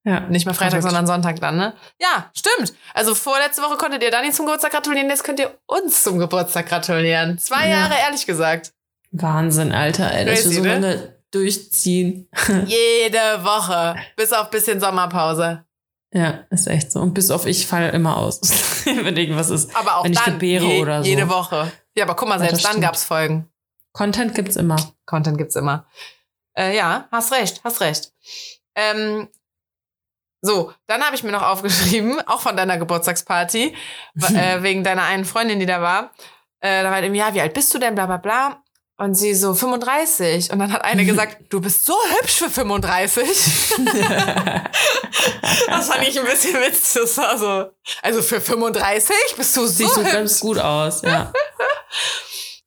Speaker 1: Ja.
Speaker 2: Nicht mehr Freitag,
Speaker 1: Verrückt.
Speaker 2: sondern Sonntag dann, ne? Ja, stimmt. Also vorletzte Woche konntet ihr Dani zum Geburtstag gratulieren, jetzt könnt ihr uns zum Geburtstag gratulieren. Zwei
Speaker 1: Ja.
Speaker 2: Jahre, ehrlich gesagt.
Speaker 1: Wahnsinn, Alter, ey, dass wir so
Speaker 2: ne?
Speaker 1: lange durchziehen.
Speaker 2: Jede Woche. Bis auf bisschen Sommerpause.
Speaker 1: Ja, ist echt so. Und bis auf ich falle immer aus, wenn irgendwas ist.
Speaker 2: Aber auch
Speaker 1: Wenn ich
Speaker 2: dann
Speaker 1: gebäre
Speaker 2: je,
Speaker 1: oder so.
Speaker 2: jede Woche. Ja, aber guck mal,
Speaker 1: Ja,
Speaker 2: selbst
Speaker 1: das
Speaker 2: dann
Speaker 1: stimmt.
Speaker 2: gab's Folgen.
Speaker 1: Content gibt's immer.
Speaker 2: Content gibt's immer. Äh, ja, hast recht, hast recht. Ähm, so, dann habe ich mir noch aufgeschrieben, auch von deiner Geburtstagsparty, äh, wegen deiner einen Freundin, die da war. Äh, da war irgendwie, ja, wie alt bist du denn, bla bla bla. Und sie so 35. Und dann hat eine gesagt, du bist so hübsch für 35. das fand ich ein bisschen witzig. Das war so, also für 35 bist du so
Speaker 1: Siehst du
Speaker 2: hübsch.
Speaker 1: ganz gut aus, ja.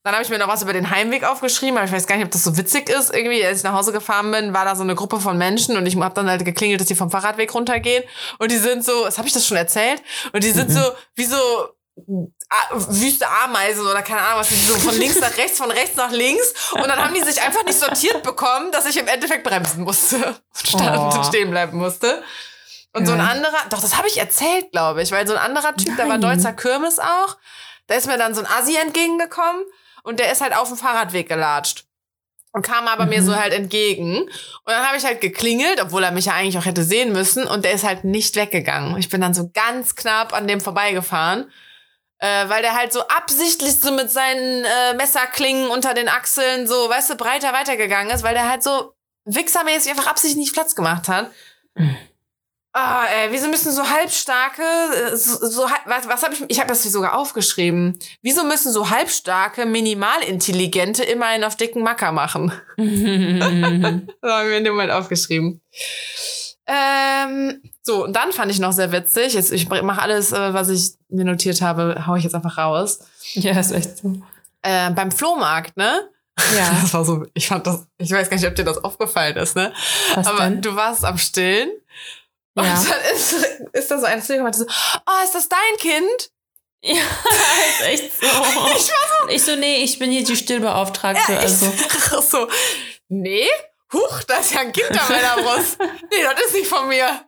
Speaker 2: Dann habe ich mir noch was über den Heimweg aufgeschrieben, aber ich weiß gar nicht, ob das so witzig ist. Irgendwie, als ich nach Hause gefahren bin, war da so eine Gruppe von Menschen und ich habe dann halt geklingelt, dass die vom Fahrradweg runtergehen. Und die sind so, was habe ich das schon erzählt? Und die sind
Speaker 1: Mhm.
Speaker 2: so wie so wüste Ameisen oder keine Ahnung was, die so von links nach rechts, von rechts nach links. Und dann haben die sich einfach nicht sortiert bekommen, dass ich im Endeffekt bremsen musste. Stand
Speaker 1: Oh.
Speaker 2: und stehen bleiben musste. Und so ein anderer, doch, das habe ich erzählt, glaube ich, weil so ein anderer Typ, der war
Speaker 1: Nein.
Speaker 2: Deutzer Kirmes auch, da ist mir dann so ein Assi entgegengekommen und der ist halt auf dem Fahrradweg gelatscht. Und kam aber mir
Speaker 1: Mhm.
Speaker 2: so halt entgegen. Und dann habe ich halt geklingelt, obwohl er mich ja eigentlich auch hätte sehen müssen. Und der ist halt nicht weggegangen. Ich bin dann so ganz knapp an dem vorbeigefahren. Äh, weil der halt so absichtlich so mit seinen äh, Messerklingen unter den Achseln so, weißt du, breiter weitergegangen ist, weil der halt so wichsermäßig einfach absichtlich nicht Platz gemacht hat.
Speaker 1: Mhm.
Speaker 2: Ah, ey, wieso müssen so halbstarke, äh, so, so was, was habe ich, ich habe das hier sogar aufgeschrieben. Wieso müssen so halbstarke, minimalintelligente immer einen auf dicken Macker machen? Das haben wir in dem Moment aufgeschrieben. Ähm, so, und dann fand ich noch sehr witzig, jetzt, ich mache alles, äh, was ich mir notiert habe, hau ich jetzt einfach raus.
Speaker 1: ja, ist echt so.
Speaker 2: Äh, beim Flohmarkt, ne?
Speaker 1: Ja,
Speaker 2: Das war so, ich fand das, ich weiß gar nicht, ob dir das aufgefallen ist, ne?
Speaker 1: was
Speaker 2: Aber
Speaker 1: denn?
Speaker 2: du warst am Stillen. Und
Speaker 1: Ja.
Speaker 2: dann ist, ist da so eine die so, oh, ist das dein Kind?
Speaker 1: Ja, ist echt so. Ich, so. ich so, nee, ich bin hier die Stillbeauftragte. also.
Speaker 2: Ich, so, nee, huch, da ist ja ein Kind an meiner Brust. nee, das ist nicht von mir.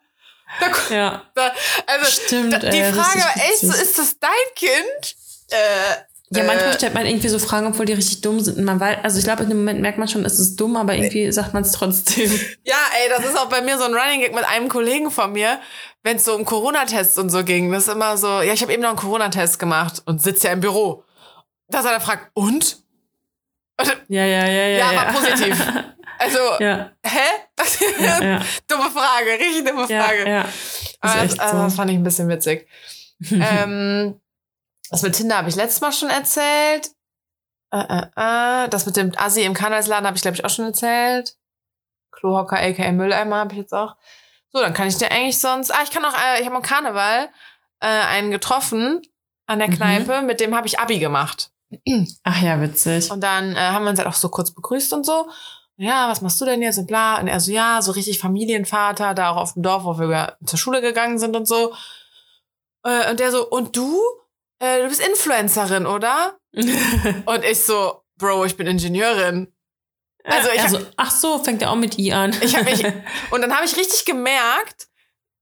Speaker 2: Da,
Speaker 1: Ja,
Speaker 2: da, also,
Speaker 1: stimmt.
Speaker 2: da, die
Speaker 1: ey,
Speaker 2: Frage war echt so, ist das dein Kind? Äh,
Speaker 1: Ja, manchmal
Speaker 2: äh,
Speaker 1: stellt man irgendwie so Fragen, obwohl die richtig dumm sind. Und man weiß, also ich glaube, in dem Moment merkt man schon, es ist dumm, aber irgendwie sagt man es trotzdem.
Speaker 2: Ja, ey, das ist auch bei mir so ein Running Gag mit einem Kollegen von mir, wenn es so um Corona-Tests und so ging. Das ist immer so, ja, ich habe eben noch einen Corona-Test gemacht und sitze ja im Büro. Dass er dann fragt, und?
Speaker 1: Ja, ja, ja, ja.
Speaker 2: Ja, war positiv. Also,
Speaker 1: Ja,
Speaker 2: hä?
Speaker 1: ja, ja.
Speaker 2: dumme Frage, richtig dumme
Speaker 1: ja,
Speaker 2: Frage.
Speaker 1: ja.
Speaker 2: Aber
Speaker 1: Ist
Speaker 2: das, also, das
Speaker 1: so.
Speaker 2: fand ich ein bisschen witzig. ähm, das mit Tinder habe ich letztes Mal schon erzählt. Äh, äh, äh. Das mit dem Assi im Karnevalsladen habe ich, glaube ich, auch schon erzählt. Klohocker, aka Mülleimer habe ich jetzt auch. So, dann kann ich dir eigentlich sonst. Ah, ich kann auch, äh, ich habe am Karneval äh, einen getroffen an der
Speaker 1: Mhm.
Speaker 2: Kneipe, mit dem habe ich Abi gemacht.
Speaker 1: Ach ja, witzig.
Speaker 2: Und dann äh, haben wir uns halt auch so kurz begrüßt und so. Ja, was machst du denn jetzt und bla. Und er so, ja, so richtig Familienvater, da auch auf dem Dorf, wo wir zur Schule gegangen sind und so. Und der so, und du? Äh, du bist Influencerin, oder? Und ich so, Bro, ich bin Ingenieurin. Also, ich
Speaker 1: also, ach so, fängt er auch mit I an.
Speaker 2: Ich hab mich, und dann habe ich richtig gemerkt,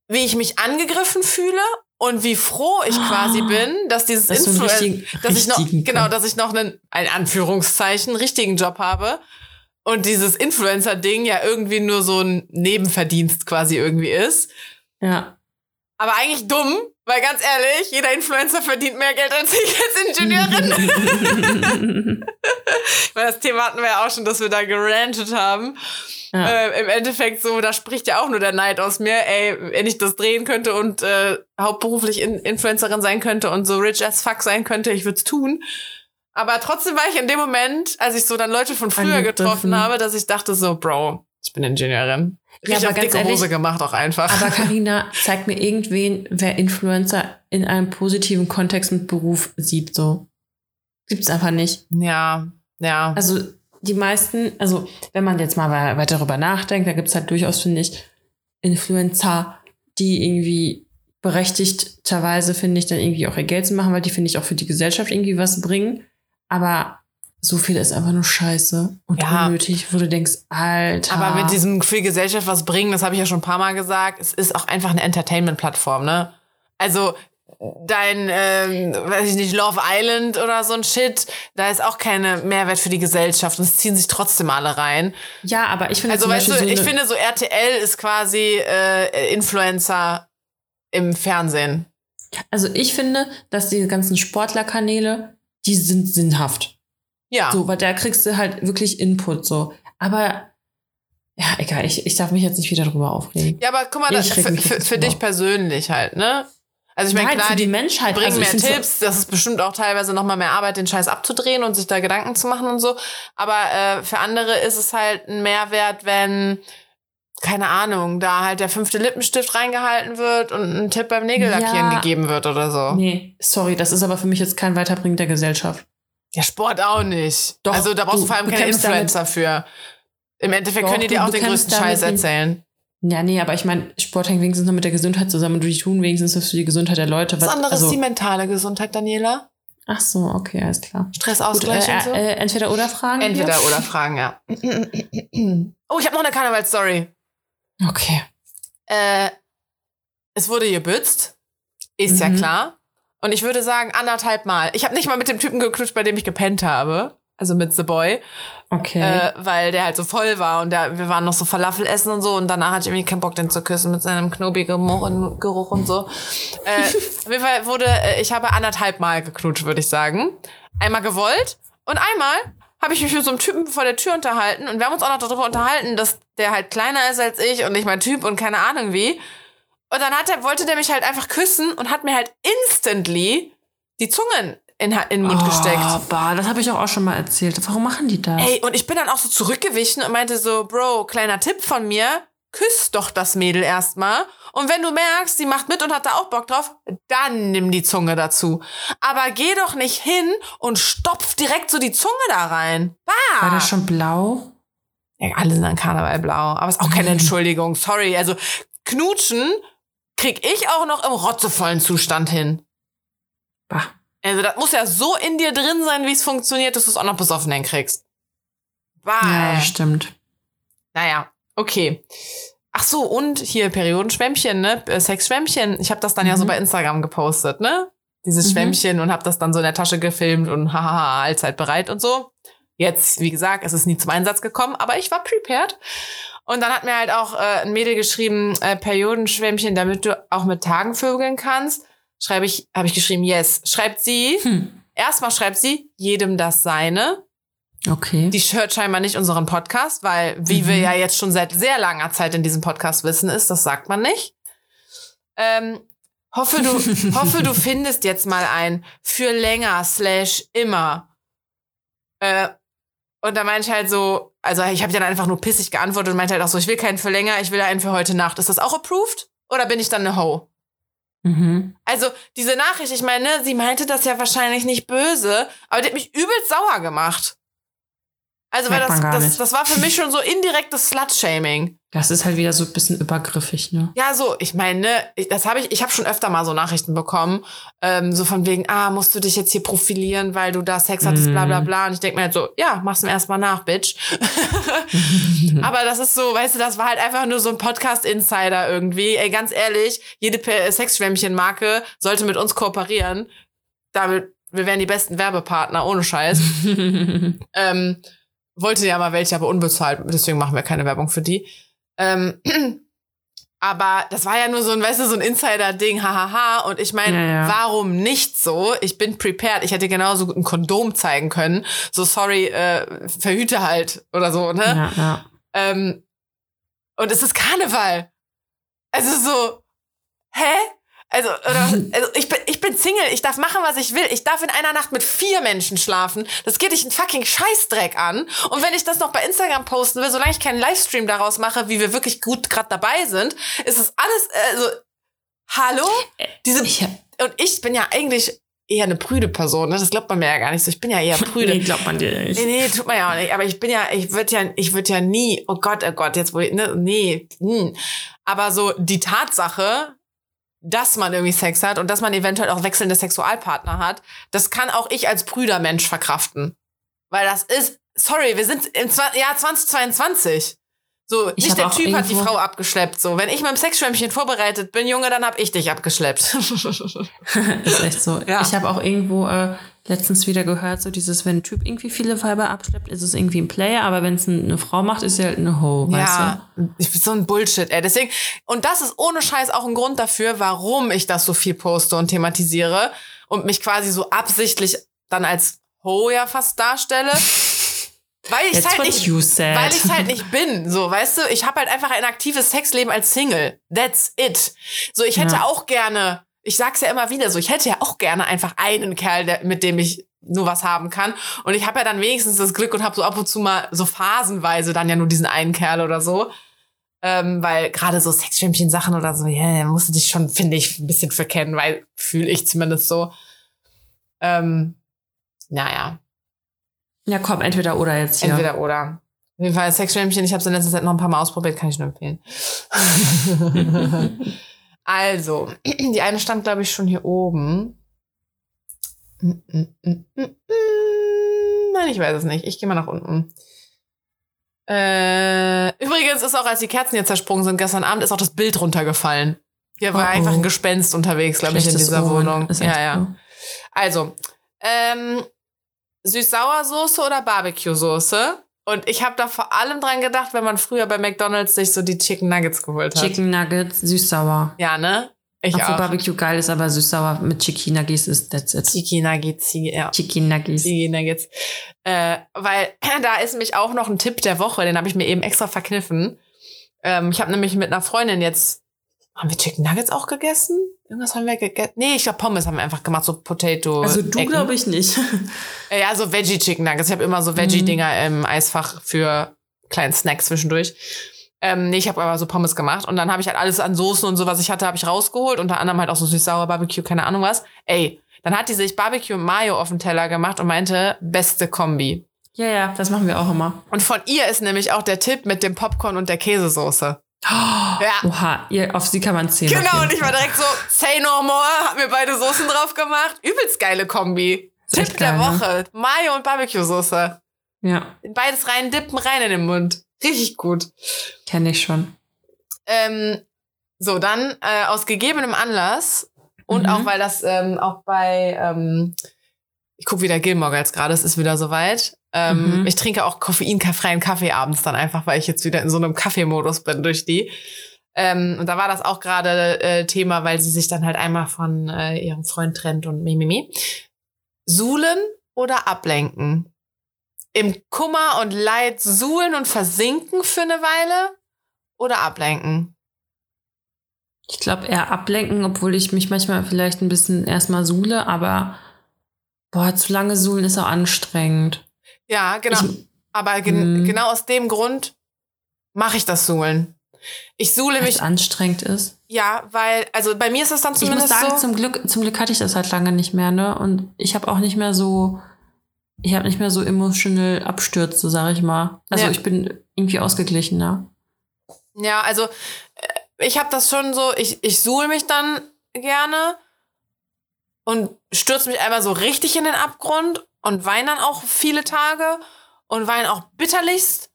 Speaker 2: wie ich mich angegriffen fühle und wie froh ich quasi
Speaker 1: Oh.
Speaker 2: bin, dass dieses
Speaker 1: einen
Speaker 2: Influencer, dass ich noch, genau, dass ich noch einen, ein Anführungszeichen, richtigen Job habe und dieses Influencer-Ding ja irgendwie nur so ein Nebenverdienst quasi irgendwie ist.
Speaker 1: ja.
Speaker 2: Aber eigentlich dumm, weil ganz ehrlich, jeder Influencer verdient mehr Geld als ich als Ingenieurin. Weil das Thema hatten wir ja auch schon, dass wir da gerantet haben.
Speaker 1: ja.
Speaker 2: Äh, Im Endeffekt so, da spricht ja auch nur der Neid aus mir. Ey, wenn ich das drehen könnte und äh, hauptberuflich In Influencerin sein könnte und so rich as fuck sein könnte, ich würde es tun. Aber trotzdem war ich in dem Moment, als ich so dann Leute von früher getroffen habe, dass ich dachte so, Bro, ich bin Ingenieurin.
Speaker 1: Ja,
Speaker 2: Richtig
Speaker 1: aber ganz
Speaker 2: dicke Hose
Speaker 1: ehrlich,
Speaker 2: gemacht auch einfach.
Speaker 1: Aber Karina, zeig mir irgendwen, wer Influencer in einem positiven Kontext mit Beruf sieht, so. Gibt's einfach nicht.
Speaker 2: ja, ja.
Speaker 1: Also, die meisten, also, wenn man jetzt mal we- weiter darüber nachdenkt, da gibt's halt durchaus, finde ich, Influencer, die irgendwie berechtigterweise, finde ich, dann irgendwie auch ihr Geld zu machen, weil die, finde ich, auch für die Gesellschaft irgendwie was bringen. Aber so viel ist einfach nur scheiße und
Speaker 2: Ja.
Speaker 1: unnötig, wo du denkst, Alter.
Speaker 2: Aber mit diesem für Gesellschaft was bringen, das habe ich ja schon ein paar Mal gesagt, es ist auch einfach eine Entertainment-Plattform, ne? Also dein, ähm, weiß ich nicht, Love Island oder so ein Shit, da ist auch keine Mehrwert für die Gesellschaft und es ziehen sich trotzdem alle rein.
Speaker 1: Ja, aber ich finde
Speaker 2: Also weißt du,
Speaker 1: so
Speaker 2: ich finde so RTL ist quasi äh, Influencer im Fernsehen.
Speaker 1: Also ich finde, dass diese ganzen Sportlerkanäle, die sind sinnhaft.
Speaker 2: Ja.
Speaker 1: So, weil da kriegst du halt wirklich Input so. Aber ja, egal, ich, ich darf mich jetzt nicht wieder drüber aufregen.
Speaker 2: Ja, aber guck mal, das, für, für, dich persönlich halt, ne? Also ich meine, klar,
Speaker 1: für die Menschheit
Speaker 2: bringen
Speaker 1: also
Speaker 2: mehr Tipps. Das ist bestimmt auch teilweise noch mal mehr Arbeit, den Scheiß abzudrehen und sich da Gedanken zu machen und so. Aber äh, für andere ist es halt ein Mehrwert, wenn keine Ahnung, da halt der fünfte Lippenstift reingehalten wird und ein Tipp beim Nägellackieren
Speaker 1: Ja.
Speaker 2: gegeben wird oder so.
Speaker 1: Nee, sorry, das ist aber für mich jetzt kein Weiterbringen der Gesellschaft.
Speaker 2: Ja, Sport auch nicht.
Speaker 1: Doch,
Speaker 2: also da brauchst du vor allem keine
Speaker 1: bekämpfst damit-
Speaker 2: Influencer für. Im Endeffekt
Speaker 1: Doch,
Speaker 2: können die dir auch den größten Scheiß erzählen.
Speaker 1: Ja, nee, aber ich meine, Sport hängt wenigstens noch mit der Gesundheit zusammen und die tun wenigstens was für die Gesundheit der Leute.
Speaker 2: Das
Speaker 1: Was-
Speaker 2: andere
Speaker 1: also,
Speaker 2: ist die mentale Gesundheit, Daniela.
Speaker 1: ach so, okay, alles klar. Gut,
Speaker 2: Stressausgleich
Speaker 1: äh,
Speaker 2: und so.
Speaker 1: äh, entweder oder Fragen?
Speaker 2: Entweder
Speaker 1: hier?
Speaker 2: oder Fragen, ja. Oh, ich habe noch eine Karnevalsstory.
Speaker 1: Okay.
Speaker 2: Äh, es wurde gebützt. Ist ja
Speaker 1: Mhm.
Speaker 2: klar. Und ich würde sagen, anderthalb Mal. Ich habe nicht mal mit dem Typen geknutscht, bei dem ich gepennt habe. Also mit The Boy.
Speaker 1: Okay.
Speaker 2: Äh, weil der halt so voll war und der, wir waren noch so Falafel essen und so und danach hatte ich irgendwie keinen Bock, den zu küssen mit seinem knobigen Geruch und, Geruch und so. äh, auf jeden Fall wurde, äh, ich habe anderthalb Mal geknutscht, würde ich sagen. Einmal gewollt und einmal habe ich mich mit so einem Typen vor der Tür unterhalten und wir haben uns auch noch darüber unterhalten, dass der halt kleiner ist als ich und nicht mein Typ und keine Ahnung wie. Und dann hat er, wollte der mich halt einfach küssen und hat mir halt instantly die Zungen in, in den Mund gesteckt.
Speaker 1: Oh, bah, das habe ich auch, auch schon mal erzählt. Warum machen die das?
Speaker 2: Ey, und ich bin dann auch so zurückgewichen und meinte so, Bro, kleiner Tipp von mir, küss doch das Mädel erstmal. Und wenn du merkst, sie macht mit und hat da auch Bock drauf, dann nimm die Zunge dazu. Aber geh doch nicht hin und stopf direkt so die Zunge da rein. Bah!
Speaker 1: War das schon blau?
Speaker 2: Ja, alle sind an Karneval blau. Aber ist auch keine Entschuldigung. Sorry. Also, knutschen krieg ich auch noch im rotzevollen Zustand hin.
Speaker 1: Bah.
Speaker 2: Also, das muss ja so in dir drin sein, wie es funktioniert, dass du es auch noch besoffen hinkriegst. Bah.
Speaker 1: Ja, stimmt.
Speaker 2: Naja, okay. Ach so, und hier Periodenschwämmchen, ne? Äh, Sexschwämmchen. Ich habe das dann ja so
Speaker 1: Mhm.
Speaker 2: bei Instagram gepostet, ne? Dieses
Speaker 1: Mhm.
Speaker 2: Schwämmchen und habe das dann so in der Tasche gefilmt und hahaha, allzeit bereit und so. Jetzt, wie gesagt, es ist nie zum Einsatz gekommen, aber ich war prepared. Und dann hat mir halt auch äh, ein Mädel geschrieben, äh, Periodenschwämmchen, damit du auch mit Tagen vögeln kannst. Schreibe ich, habe ich geschrieben, yes. Schreibt sie,
Speaker 1: Hm.
Speaker 2: erstmal schreibt sie, jedem das seine.
Speaker 1: Okay.
Speaker 2: Die hört scheinbar nicht unseren Podcast, weil, wie
Speaker 1: Mhm.
Speaker 2: wir ja jetzt schon seit sehr langer Zeit in diesem Podcast wissen, ist, das sagt man nicht. Ähm, hoffe, du, hoffe, du findest jetzt mal ein für länger slash immer. Äh, und da meinte ich halt so, also ich habe dann einfach nur pissig geantwortet und meinte halt auch so, ich will keinen für länger, ich will einen für heute Nacht. Ist das auch approved? Oder bin ich dann eine Ho?
Speaker 1: mhm.
Speaker 2: Also, diese Nachricht, ich meine, sie meinte das ja wahrscheinlich nicht böse, aber die hat mich übelst sauer gemacht. Also, weil das, das, das war für mich schon so indirektes Slut-Shaming.
Speaker 1: Das ist halt wieder so ein bisschen übergriffig, ne?
Speaker 2: Ja, so, ich meine, ich, das habe ich, ich habe schon öfter mal so Nachrichten bekommen, ähm, so von wegen, ah, musst du dich jetzt hier profilieren, weil du da Sex hattest, bla bla bla. Und ich denke mir halt so, ja, mach's mir erstmal nach, Bitch. Aber das ist so, weißt du, das war halt einfach nur so ein Podcast-Insider irgendwie. Ey, ganz ehrlich, jede Pe- Sexschwämmchen-Marke sollte mit uns kooperieren. Damit, wir wären die besten Werbepartner, ohne Scheiß. ähm, wollte ja mal welche, aber unbezahlt. Deswegen machen wir keine Werbung für die. Ähm, aber das war ja nur so ein, weißt du, so ein Insider-Ding, hahaha. Und ich meine,
Speaker 1: Ja, ja.
Speaker 2: warum nicht so? Ich bin prepared. Ich hätte genauso gut ein Kondom zeigen können. So, sorry, äh, verhüte halt oder so, ne?
Speaker 1: Ja, ja.
Speaker 2: Ähm, und es ist Karneval. Also so, hä? Also, oder, also ich, bin, ich bin Single, ich darf machen, was ich will. Ich darf in einer Nacht mit vier Menschen schlafen. Das geht dich einen fucking Scheißdreck an. Und wenn ich das noch bei Instagram posten will, solange ich keinen Livestream daraus mache, wie wir wirklich gut gerade dabei sind, ist es alles, also, hallo? Diese,
Speaker 1: Ich
Speaker 2: und ich bin ja eigentlich eher eine prüde Person, ne? das glaubt man mir ja gar nicht so. Ich bin ja eher prüde.
Speaker 1: nee, glaubt man dir nicht.
Speaker 2: Nee, nee, tut man ja auch nicht. Aber ich bin ja, ich würde ja, ich würde ja nie, oh Gott, oh Gott, jetzt wo ich, ne, nee. Hm. Aber so die Tatsache, dass man irgendwie Sex hat und dass man eventuell auch wechselnde Sexualpartner hat, das kann auch ich als prüder Mensch verkraften. Weil das ist, sorry, wir sind im Jahr 2022. So,
Speaker 1: Ich
Speaker 2: nicht der Typ hat die Frau abgeschleppt. So, wenn ich mit dem Sexschwämmchen vorbereitet bin, Junge, dann hab ich dich abgeschleppt.
Speaker 1: ist echt so.
Speaker 2: Ja.
Speaker 1: Ich habe auch irgendwo äh, letztens wieder gehört, so dieses, wenn ein Typ irgendwie viele Weiber abschleppt, ist es irgendwie ein Player, aber wenn es eine Frau macht, ist sie halt eine Ho, weißt
Speaker 2: Ja, ich bin so ein Bullshit, ey. Deswegen, und das ist ohne Scheiß auch ein Grund dafür, warum ich das so viel poste und thematisiere und mich quasi so absichtlich dann als Ho ja fast darstelle. Weil ich halt nicht, weil ich halt nicht bin, so, weißt du, ich habe halt einfach ein aktives Sexleben als Single. That's it. So, ich hätte
Speaker 1: Ja.
Speaker 2: auch gerne, ich sag's ja immer wieder so, ich hätte ja auch gerne einfach einen Kerl, der, mit dem ich nur was haben kann. Und ich habe ja dann wenigstens das Glück und habe so ab und zu mal so phasenweise dann ja nur diesen einen Kerl oder so. Ähm, weil gerade so Sexschwämmchen-Sachen oder so, ja, yeah, musst du dich schon, finde ich, ein bisschen verkennen, weil fühle ich zumindest so. Ähm, naja.
Speaker 1: Ja, komm, entweder oder jetzt hier.
Speaker 2: Entweder oder. Auf jeden Fall Sexschwämmchen, ich habe es in letzter Zeit noch ein paar Mal ausprobiert, kann ich nur empfehlen. also, die eine stand, glaube ich, schon hier oben. Mm, mm, mm. Nein, ich weiß es nicht. Ich gehe mal nach unten. Äh, übrigens ist auch, als die Kerzen jetzt zersprungen sind, gestern Abend ist auch das Bild runtergefallen. Hier war
Speaker 1: Oh, oh.
Speaker 2: einfach ein Gespenst unterwegs, glaube ich, in dieser
Speaker 1: Omen.
Speaker 2: Wohnung. Ja, ja.
Speaker 1: so.
Speaker 2: Also, ähm, Süß-Sauersoße oder Barbecue-Soße? Und ich habe da vor allem dran gedacht, wenn man früher bei McDonalds sich so die Chicken Nuggets geholt hat.
Speaker 1: Chicken Nuggets, süß-sauer.
Speaker 2: Ja, ne? Ich
Speaker 1: Obwohl
Speaker 2: auch.
Speaker 1: Barbecue geil ist, aber süß-sauer mit Chicken Nuggets ist that's it.
Speaker 2: Chicken Nuggets, ja.
Speaker 1: Chicken Nuggets.
Speaker 2: Chicken Nuggets. Äh, weil da ist nämlich auch noch ein Tipp der Woche, den habe ich mir eben extra verkniffen. Ähm, ich habe nämlich mit einer Freundin jetzt, haben wir Chicken Nuggets auch gegessen? Irgendwas haben wir gegessen? Nee, ich glaube Pommes haben wir einfach gemacht, so Potato.
Speaker 1: Also du glaube ich nicht.
Speaker 2: Ja, so Veggie Chicken Nuggets. Ich habe immer so Veggie-Dinger im Eisfach für kleinen Snack zwischendurch. Ähm, nee, ich habe aber so Pommes gemacht und dann habe ich halt alles an Soßen und so, was ich hatte, habe ich rausgeholt. Unter anderem halt auch so süß-sauer Barbecue, keine Ahnung was. Ey, dann hat die sich Barbecue und Mayo auf den Teller gemacht und meinte, beste Kombi.
Speaker 1: ja, ja, das machen wir auch immer.
Speaker 2: Und von ihr ist nämlich auch der Tipp mit dem Popcorn und der Käsesoße. Ja.
Speaker 1: Oha, ihr, auf sie kann man zählen.
Speaker 2: Genau, und ich war direkt so, say no more, hab mir beide Soßen drauf gemacht. Übelst geile Kombi. Tipp der
Speaker 1: ne?
Speaker 2: Woche. Mayo und Barbecue-Soße.
Speaker 1: Ja,
Speaker 2: Beides rein, dippen rein in den Mund. Richtig gut.
Speaker 1: kenne ich schon.
Speaker 2: Ähm, so, dann äh, aus gegebenem Anlass und
Speaker 1: Mhm.
Speaker 2: auch weil das ähm, auch bei, ähm, ich gucke wieder Gilmore Girls gerade, es ist wieder soweit. Ähm,
Speaker 1: Mhm.
Speaker 2: Ich trinke auch koffeinfreien Kaffee abends dann einfach, weil ich jetzt wieder in so einem Kaffeemodus bin durch die. Ähm, und da war das auch gerade äh, Thema, weil sie sich dann halt einmal von äh, ihrem Freund trennt und mimimi. Suhlen oder ablenken? Im Kummer und Leid suhlen und versinken für eine Weile oder ablenken?
Speaker 1: Ich glaube eher ablenken, obwohl ich mich manchmal vielleicht ein bisschen erstmal suhle, aber boah, zu lange suhlen ist auch anstrengend.
Speaker 2: Ja, genau.
Speaker 1: Ich,
Speaker 2: Aber gen
Speaker 1: Mhm.
Speaker 2: genau aus dem Grund mache ich das Suhlen. Ich suhle
Speaker 1: es
Speaker 2: mich,
Speaker 1: anstrengend ist.
Speaker 2: ja, weil, also bei mir ist das dann
Speaker 1: Ich muss
Speaker 2: zumindest
Speaker 1: sagen,
Speaker 2: so.
Speaker 1: zum Glück, zum Glück hatte ich das halt lange nicht mehr, ne? Und ich habe auch nicht mehr so, ich habe nicht mehr so emotional Abstürze, sag ich mal. Also
Speaker 2: Ja.
Speaker 1: ich bin irgendwie ausgeglichener.
Speaker 2: Ja, also äh, ich habe das schon so, ich, ich suhl mich dann gerne und stürze mich einmal so richtig in den Abgrund und weine dann auch viele Tage und weine auch bitterlichst,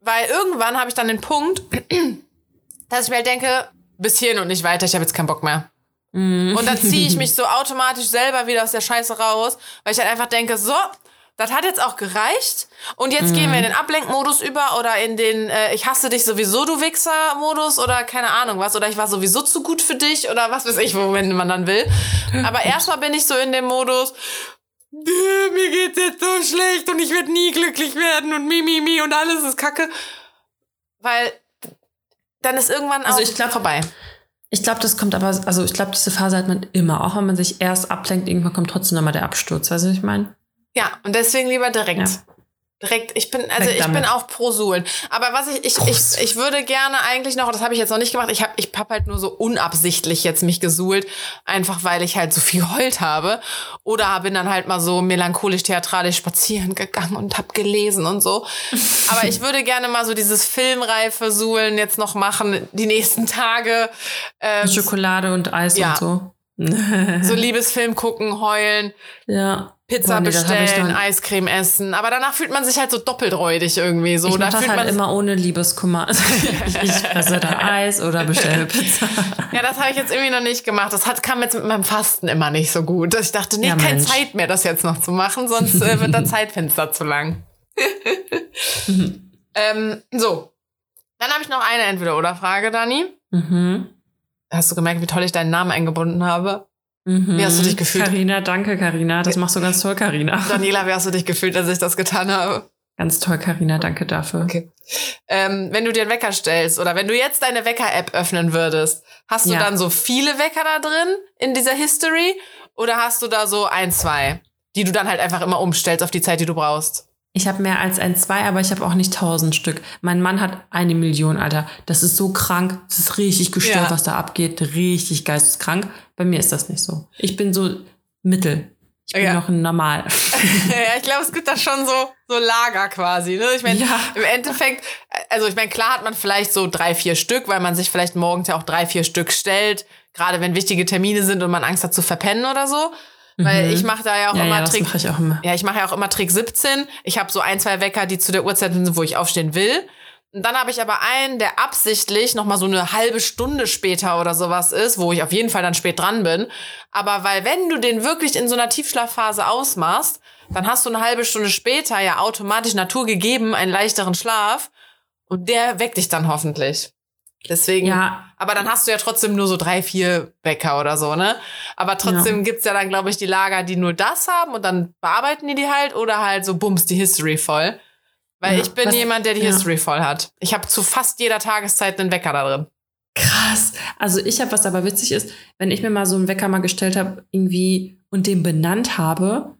Speaker 2: weil irgendwann habe ich dann den Punkt, dass ich mir halt denke, bis hierhin und nicht weiter, ich habe jetzt keinen Bock mehr.
Speaker 1: Mhm.
Speaker 2: Und dann ziehe ich mich so automatisch selber wieder aus der Scheiße raus, weil ich halt einfach denke, so, das hat jetzt auch gereicht. Und jetzt gehen wir in den Ablenkmodus über oder in den äh, Ich hasse dich sowieso, du Wichser-Modus oder keine Ahnung was. Oder ich war sowieso zu gut für dich oder was weiß ich, wenn man dann will. Aber erstmal bin ich so in dem Modus, "Äh, mir geht's jetzt so schlecht und ich werde nie glücklich werden und mi, mi, mi und alles ist kacke. Weil dann ist irgendwann auch
Speaker 1: Also ich glaub-
Speaker 2: vorbei.
Speaker 1: Ich glaube, das kommt aber, also ich glaube, diese Phase hat man immer. Auch wenn man sich erst ablenkt, irgendwann kommt trotzdem nochmal der Absturz. Weißt du, was ich meine?
Speaker 2: Ja, und deswegen lieber direkt.
Speaker 1: Ja.
Speaker 2: Direkt, ich bin, also ich bin auch pro Suhlen. Aber was ich, ich, ich, ich würde gerne eigentlich noch, das habe ich jetzt noch nicht gemacht, ich habe ich hab halt nur so unabsichtlich jetzt mich gesuhlt, einfach weil ich halt so viel geheult habe. Oder bin dann halt mal so melancholisch-theatralisch spazieren gegangen und hab gelesen und so. Aber ich würde gerne mal so dieses filmreife Suhlen jetzt noch machen, die nächsten Tage. Ähm,
Speaker 1: Schokolade und Eis
Speaker 2: ja.
Speaker 1: und so.
Speaker 2: So Liebesfilm gucken, heulen.
Speaker 1: ja.
Speaker 2: Pizza
Speaker 1: nee,
Speaker 2: bestellen, Eiscreme essen. Aber danach fühlt man sich halt so doppelt räudig irgendwie. So,
Speaker 1: Ich
Speaker 2: da
Speaker 1: das
Speaker 2: fühlt
Speaker 1: halt
Speaker 2: man
Speaker 1: immer ohne Liebeskummer. Also ich, ich fresse da Eis oder bestelle Pizza.
Speaker 2: Ja, das habe ich jetzt irgendwie noch nicht gemacht. Das hat, kam jetzt mit meinem Fasten immer nicht so gut. Ich dachte, nee,
Speaker 1: Ja,
Speaker 2: keine
Speaker 1: Mensch.
Speaker 2: Zeit mehr, das jetzt noch zu machen, sonst äh, wird das Zeitfenster zu lang. ähm, so. Dann habe ich noch eine Entweder-Oder-Frage, Dani.
Speaker 1: Mhm.
Speaker 2: Hast du gemerkt, wie toll ich deinen Namen eingebunden habe?
Speaker 1: Mhm.
Speaker 2: Wie hast du dich gefühlt?
Speaker 1: Carina, danke, Carina. Das machst du ganz toll, Carina.
Speaker 2: Daniela, wie hast du dich gefühlt, als ich das getan habe?
Speaker 1: Ganz toll, Carina, danke dafür.
Speaker 2: Okay. Ähm, wenn du dir einen Wecker stellst oder wenn du jetzt deine Wecker-App öffnen würdest, hast du
Speaker 1: Ja.
Speaker 2: dann so viele Wecker da drin in dieser History oder hast du da so ein, zwei, die du dann halt einfach immer umstellst auf die Zeit, die du brauchst?
Speaker 1: Ich habe mehr als ein zwei, aber ich habe auch nicht tausend Stück. Mein Mann hat eine Million, Alter. Das ist so krank. Das ist richtig gestört,
Speaker 2: Ja.
Speaker 1: was da abgeht. Richtig geisteskrank. Bei mir ist das nicht so. Ich bin so mittel. Ich bin
Speaker 2: Ja.
Speaker 1: noch normal.
Speaker 2: ja, ich glaube, es gibt da schon so, so Lager quasi. Ne? Ich meine,
Speaker 1: Ja.
Speaker 2: im Endeffekt, also ich meine, klar hat man vielleicht so drei, vier Stück, weil man sich vielleicht morgens ja auch drei, vier Stück stellt, gerade wenn wichtige Termine sind und man Angst hat zu verpennen oder so. Weil
Speaker 1: Mhm.
Speaker 2: ich mache da ja auch
Speaker 1: ja,
Speaker 2: immer
Speaker 1: ja,
Speaker 2: Trick.
Speaker 1: mache ich auch immer.
Speaker 2: Ja, ich mache ja auch immer Trick 17. Ich habe so ein, zwei Wecker, die zu der Uhrzeit sind, wo ich aufstehen will. Und dann habe ich aber einen, der absichtlich noch mal so eine halbe Stunde später oder sowas ist, wo ich auf jeden Fall dann spät dran bin. Aber weil wenn du den wirklich in so einer Tiefschlafphase ausmachst, dann hast du eine halbe Stunde später ja automatisch Natur gegeben einen leichteren Schlaf und der weckt dich dann hoffentlich. Deswegen,
Speaker 1: Ja,
Speaker 2: aber dann hast du ja trotzdem nur so drei, vier Wecker oder so, ne? Aber trotzdem gibt's ja dann, glaube ich, die Lager, die nur das haben und dann bearbeiten die die halt oder halt so bums die History voll. Weil
Speaker 1: Ja,
Speaker 2: ich bin
Speaker 1: was-
Speaker 2: jemand, der die
Speaker 1: ja.
Speaker 2: History voll hat. Ich habe zu fast jeder Tageszeit einen Wecker da drin.
Speaker 1: krass. Also ich habe, was aber witzig ist, wenn ich mir mal so einen Wecker mal gestellt habe, irgendwie und den benannt habe,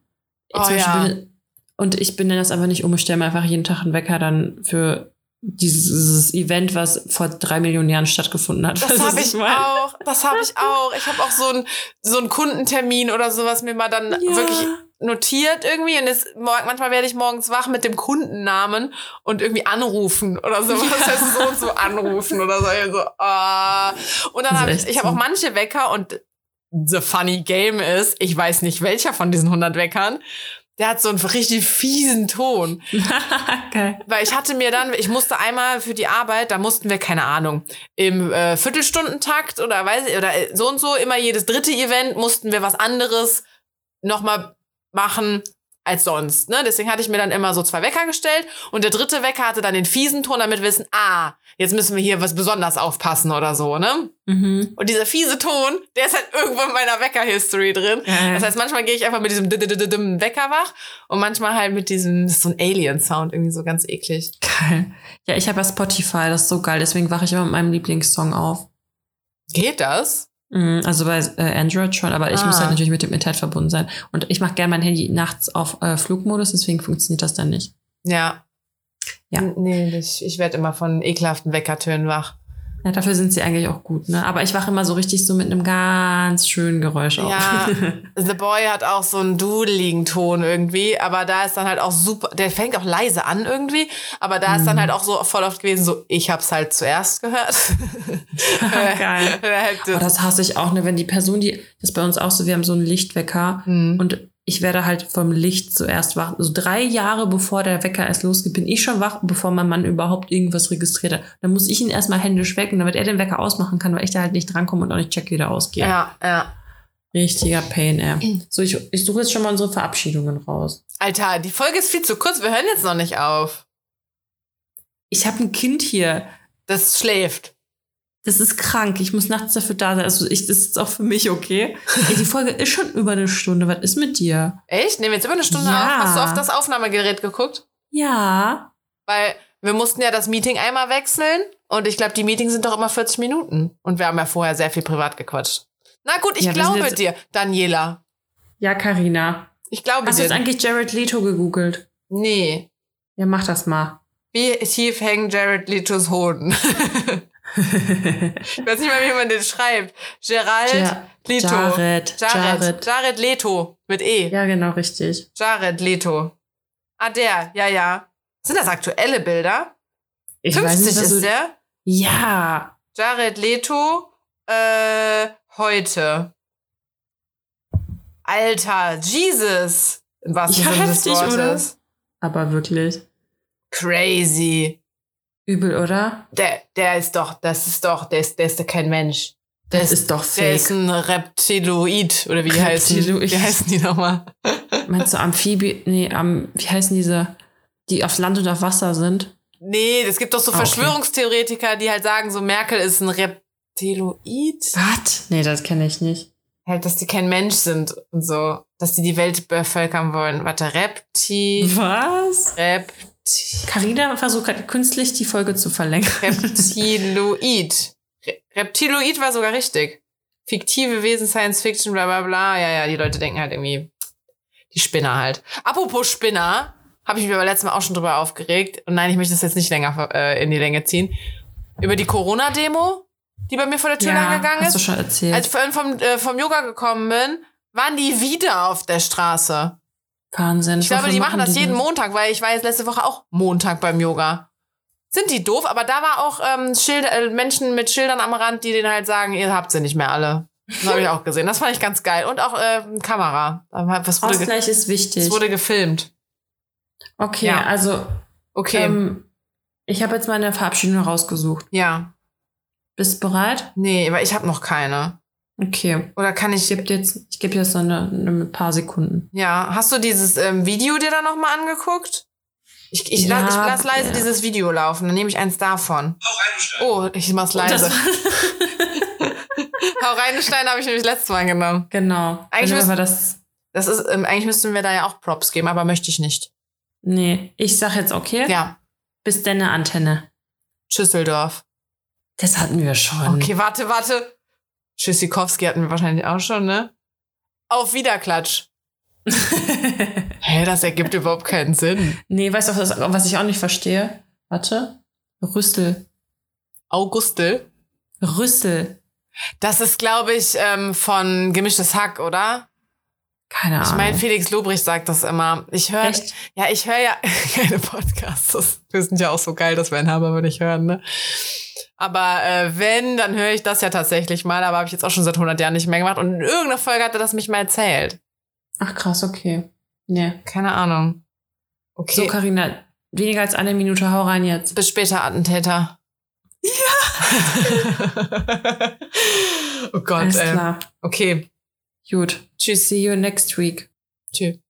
Speaker 2: Oh,
Speaker 1: zum
Speaker 2: ja.
Speaker 1: Beispiel, und ich benenne das einfach nicht um, ich stelle mir einfach jeden Tag einen Wecker dann für dieses Event, was vor drei Millionen Jahren stattgefunden hat.
Speaker 2: Das habe ich
Speaker 1: meine?
Speaker 2: auch. Das habe ich auch. Ich habe auch so einen so einen Kundentermin oder sowas mir mal dann
Speaker 1: Ja.
Speaker 2: wirklich notiert irgendwie und es, manchmal werde ich morgens wach mit dem Kundennamen und irgendwie anrufen oder so. Das heißt so und so anrufen oder so. Ich so ah. Und dann habe ich, ich habe auch manche Wecker und the funny game ist, ich weiß nicht welcher von diesen 100 Weckern, der hat so einen richtig fiesen Ton.
Speaker 1: Geil.
Speaker 2: Weil ich hatte mir dann, ich musste einmal für die Arbeit, da mussten wir, keine Ahnung, im äh, Viertelstundentakt oder weiß ich, oder äh, so und so, immer jedes dritte Event mussten wir was anderes nochmal machen als sonst. Ne? Deswegen hatte ich mir dann immer so zwei Wecker gestellt und der dritte Wecker hatte dann den fiesen Ton, damit wir wissen, ah, jetzt müssen wir hier was besonders aufpassen oder so, ne?
Speaker 1: Mhm.
Speaker 2: Und dieser fiese Ton, der ist halt irgendwo in meiner Wecker-History drin.
Speaker 1: Geil.
Speaker 2: Das heißt, manchmal gehe ich einfach mit diesem dimm Wecker wach und manchmal halt mit diesem, das ist so ein Alien-Sound, irgendwie so ganz eklig.
Speaker 1: Geil. Ja, ich habe ja Spotify, das ist so geil, deswegen wache ich immer mit meinem Lieblingssong auf.
Speaker 2: Geht das?
Speaker 1: Mhm, Also bei äh, Android schon, aber ich
Speaker 2: Ah.
Speaker 1: muss halt natürlich mit dem Internet verbunden sein. Und ich mache gerne mein Handy nachts auf äh, Flugmodus, deswegen funktioniert das dann nicht.
Speaker 2: Ja.
Speaker 1: Ja.
Speaker 2: N- Nee, ich, ich werde immer von ekelhaften Weckertönen wach.
Speaker 1: Ja, dafür sind sie eigentlich auch gut, ne? Aber ich wache immer so richtig so mit einem ganz schönen Geräusch auf.
Speaker 2: Ja, The Boy hat auch so einen dudeligen Ton irgendwie, aber da ist dann halt auch super, der fängt auch leise an irgendwie, aber da ist dann halt auch so voll oft gewesen, so, ich hab's halt zuerst gehört.
Speaker 1: Geil.
Speaker 2: Halt
Speaker 1: Aber das hasse ich auch, ne? Wenn die Person, die, das ist bei uns auch so, wir haben so einen Lichtwecker
Speaker 2: Mhm.
Speaker 1: und ich werde halt vom Licht zuerst wach. Also drei Jahre bevor der Wecker erst losgeht, bin ich schon wach, bevor mein Mann überhaupt irgendwas registriert hat. Dann muss ich ihn erstmal händisch wecken, damit er den Wecker ausmachen kann, weil ich da halt nicht drankomme und auch nicht check, wie der ausgeht.
Speaker 2: ja, ja.
Speaker 1: Richtiger Pain, ey. So, ich, ich suche jetzt schon mal unsere Verabschiedungen raus.
Speaker 2: Alter, die Folge ist viel zu kurz, wir hören jetzt noch nicht auf.
Speaker 1: Ich habe ein Kind hier.
Speaker 2: Das schläft.
Speaker 1: Das ist krank. Ich muss nachts dafür da sein. Also ich, das ist auch für mich okay. Ey, die Folge ist schon über eine Stunde. Was ist mit dir?
Speaker 2: Echt? Nehmen wir jetzt über eine Stunde
Speaker 1: Ja.
Speaker 2: auf? Hast du auf das Aufnahmegerät geguckt?
Speaker 1: Ja.
Speaker 2: Weil wir mussten ja das Meeting einmal wechseln und ich glaube, die Meetings sind doch immer 40 Minuten. Und wir haben ja vorher sehr viel privat gequatscht. Na gut, ich
Speaker 1: Ja,
Speaker 2: glaube dir, Daniela.
Speaker 1: Ja, Karina.
Speaker 2: Ich glaube
Speaker 1: Hast du
Speaker 2: dir.
Speaker 1: jetzt eigentlich Jared Leto gegoogelt?
Speaker 2: nee.
Speaker 1: Ja, mach das mal.
Speaker 2: Wie tief hängen Jared Letos Hoden? ich weiß nicht mal, wie man den schreibt. Gerald
Speaker 1: Ja,
Speaker 2: Leto.
Speaker 1: Jared.
Speaker 2: Jared.
Speaker 1: Jared.
Speaker 2: Jared Leto. Mit E.
Speaker 1: Ja, genau, richtig.
Speaker 2: Jared Leto. Ah, der. Ja, ja. Sind das aktuelle Bilder?
Speaker 1: Ich
Speaker 2: 50
Speaker 1: was
Speaker 2: ist der.
Speaker 1: Ja.
Speaker 2: Jared Leto. Äh, heute. Alter, Jesus. Wahrsten
Speaker 1: Ja, heftig,
Speaker 2: Wortes.
Speaker 1: oder? Aber wirklich.
Speaker 2: Crazy.
Speaker 1: Übel, oder?
Speaker 2: Der, der ist doch, das ist doch, der ist, der ist doch kein Mensch. Der
Speaker 1: Das ist doch
Speaker 2: Der ist
Speaker 1: fake.
Speaker 2: ein Reptiloid, oder wie heißen,
Speaker 1: Reptiloid.
Speaker 2: wie heißen die nochmal?
Speaker 1: Meinst du Amphibien? Nee, am, wie heißen diese, die auf Land und auf Wasser sind?
Speaker 2: Nee, es gibt doch so
Speaker 1: Ah, okay.
Speaker 2: Verschwörungstheoretiker, die halt sagen, so Merkel ist ein Reptiloid.
Speaker 1: Was? Nee, das kenne ich nicht.
Speaker 2: Halt, dass die kein Mensch sind und so. Dass die die Welt bevölkern wollen. Warte, Repti...
Speaker 1: Was?
Speaker 2: Repti...
Speaker 1: Carina versucht gerade künstlich die Folge zu verlängern.
Speaker 2: Reptiloid. Re Reptiloid war sogar richtig. Fiktive Wesen, Science Fiction, bla bla bla. Ja, ja, die Leute denken halt irgendwie, die Spinner halt. Apropos Spinner, habe ich mich aber letztes Mal auch schon drüber aufgeregt. Und nein, ich möchte das jetzt nicht länger äh, in die Länge ziehen. Über die Corona-Demo, die bei mir vor der Tür lang gegangen
Speaker 1: hast du
Speaker 2: ist.
Speaker 1: schon erzählt.
Speaker 2: Als ich vorhin vom, äh, vom Yoga gekommen bin, waren die wieder auf der Straße.
Speaker 1: Wahnsinn.
Speaker 2: Ich glaube, die machen das jeden
Speaker 1: das?
Speaker 2: Montag, weil ich war jetzt letzte Woche auch Montag beim Yoga. Sind die doof? Aber da war auch ähm, Schilder, äh, Menschen mit Schildern am Rand, die denen halt sagen, ihr habt sie nicht mehr alle. Das habe ich auch gesehen. Das fand ich ganz geil. Und auch äh, Kamera. Was wurde,
Speaker 1: Ausgleich ist wichtig.
Speaker 2: das wurde gefilmt.
Speaker 1: Okay,
Speaker 2: Ja.
Speaker 1: also
Speaker 2: Okay.
Speaker 1: ähm, ich habe jetzt meine Verabschiedung rausgesucht.
Speaker 2: ja.
Speaker 1: Bist du bereit?
Speaker 2: Nee, aber ich habe noch keine.
Speaker 1: Okay.
Speaker 2: Oder kann
Speaker 1: Ich
Speaker 2: ich.
Speaker 1: gebe dir jetzt, ich gebe dir jetzt so eine, eine paar Sekunden.
Speaker 2: Ja. Hast du dieses ähm, Video dir dann nochmal angeguckt? Ich, ich,
Speaker 1: Ja,
Speaker 2: la ich lass leise
Speaker 1: ja.
Speaker 2: dieses Video laufen. Dann nehme ich eins davon. Oh, ich mach's leise.
Speaker 1: Das-
Speaker 2: Hau rein, Stein habe ich nämlich letztes Mal genommen.
Speaker 1: genau.
Speaker 2: Eigentlich
Speaker 1: du
Speaker 2: müsst-
Speaker 1: das.
Speaker 2: Das ist, ähm, eigentlich müssten wir da ja auch Props geben, aber möchte ich nicht.
Speaker 1: Nee, ich sag jetzt okay.
Speaker 2: Ja.
Speaker 1: Bis deine Antenne.
Speaker 2: Schüsseldorf.
Speaker 1: Das hatten wir schon.
Speaker 2: Okay, warte, warte. Tschüssikowski hatten wir wahrscheinlich auch schon, ne? Auf Wiederklatsch. Hä, das ergibt überhaupt keinen Sinn.
Speaker 1: nee, weißt du, was, was ich auch nicht verstehe? Warte. Rüssel.
Speaker 2: Augustel.
Speaker 1: Rüssel.
Speaker 2: Das ist, glaube ich, ähm, von Gemischtes Hack, oder?
Speaker 1: Keine Ahnung.
Speaker 2: Ich meine, Felix Lobrecht sagt das immer. Ich höre, ja, ich höre ja keine Podcasts. Wir sind ja auch so geil, dass wir einen haben, aber nicht hören, ne? Aber äh, wenn, dann höre ich das ja tatsächlich mal. Aber habe ich jetzt auch schon seit 100 Jahren nicht mehr gemacht. Und in irgendeiner Folge hat er das mich mal erzählt.
Speaker 1: Ach krass, okay. Nee.
Speaker 2: Keine Ahnung.
Speaker 1: So,
Speaker 2: Okay.
Speaker 1: Karina, weniger als eine Minute, hau rein jetzt.
Speaker 2: Bis später, Attentäter. Ja. oh Gott,
Speaker 1: Alles
Speaker 2: ey.
Speaker 1: klar.
Speaker 2: Okay.
Speaker 1: Gut.
Speaker 2: Tschüss.
Speaker 1: See you next week.
Speaker 2: Tschüss.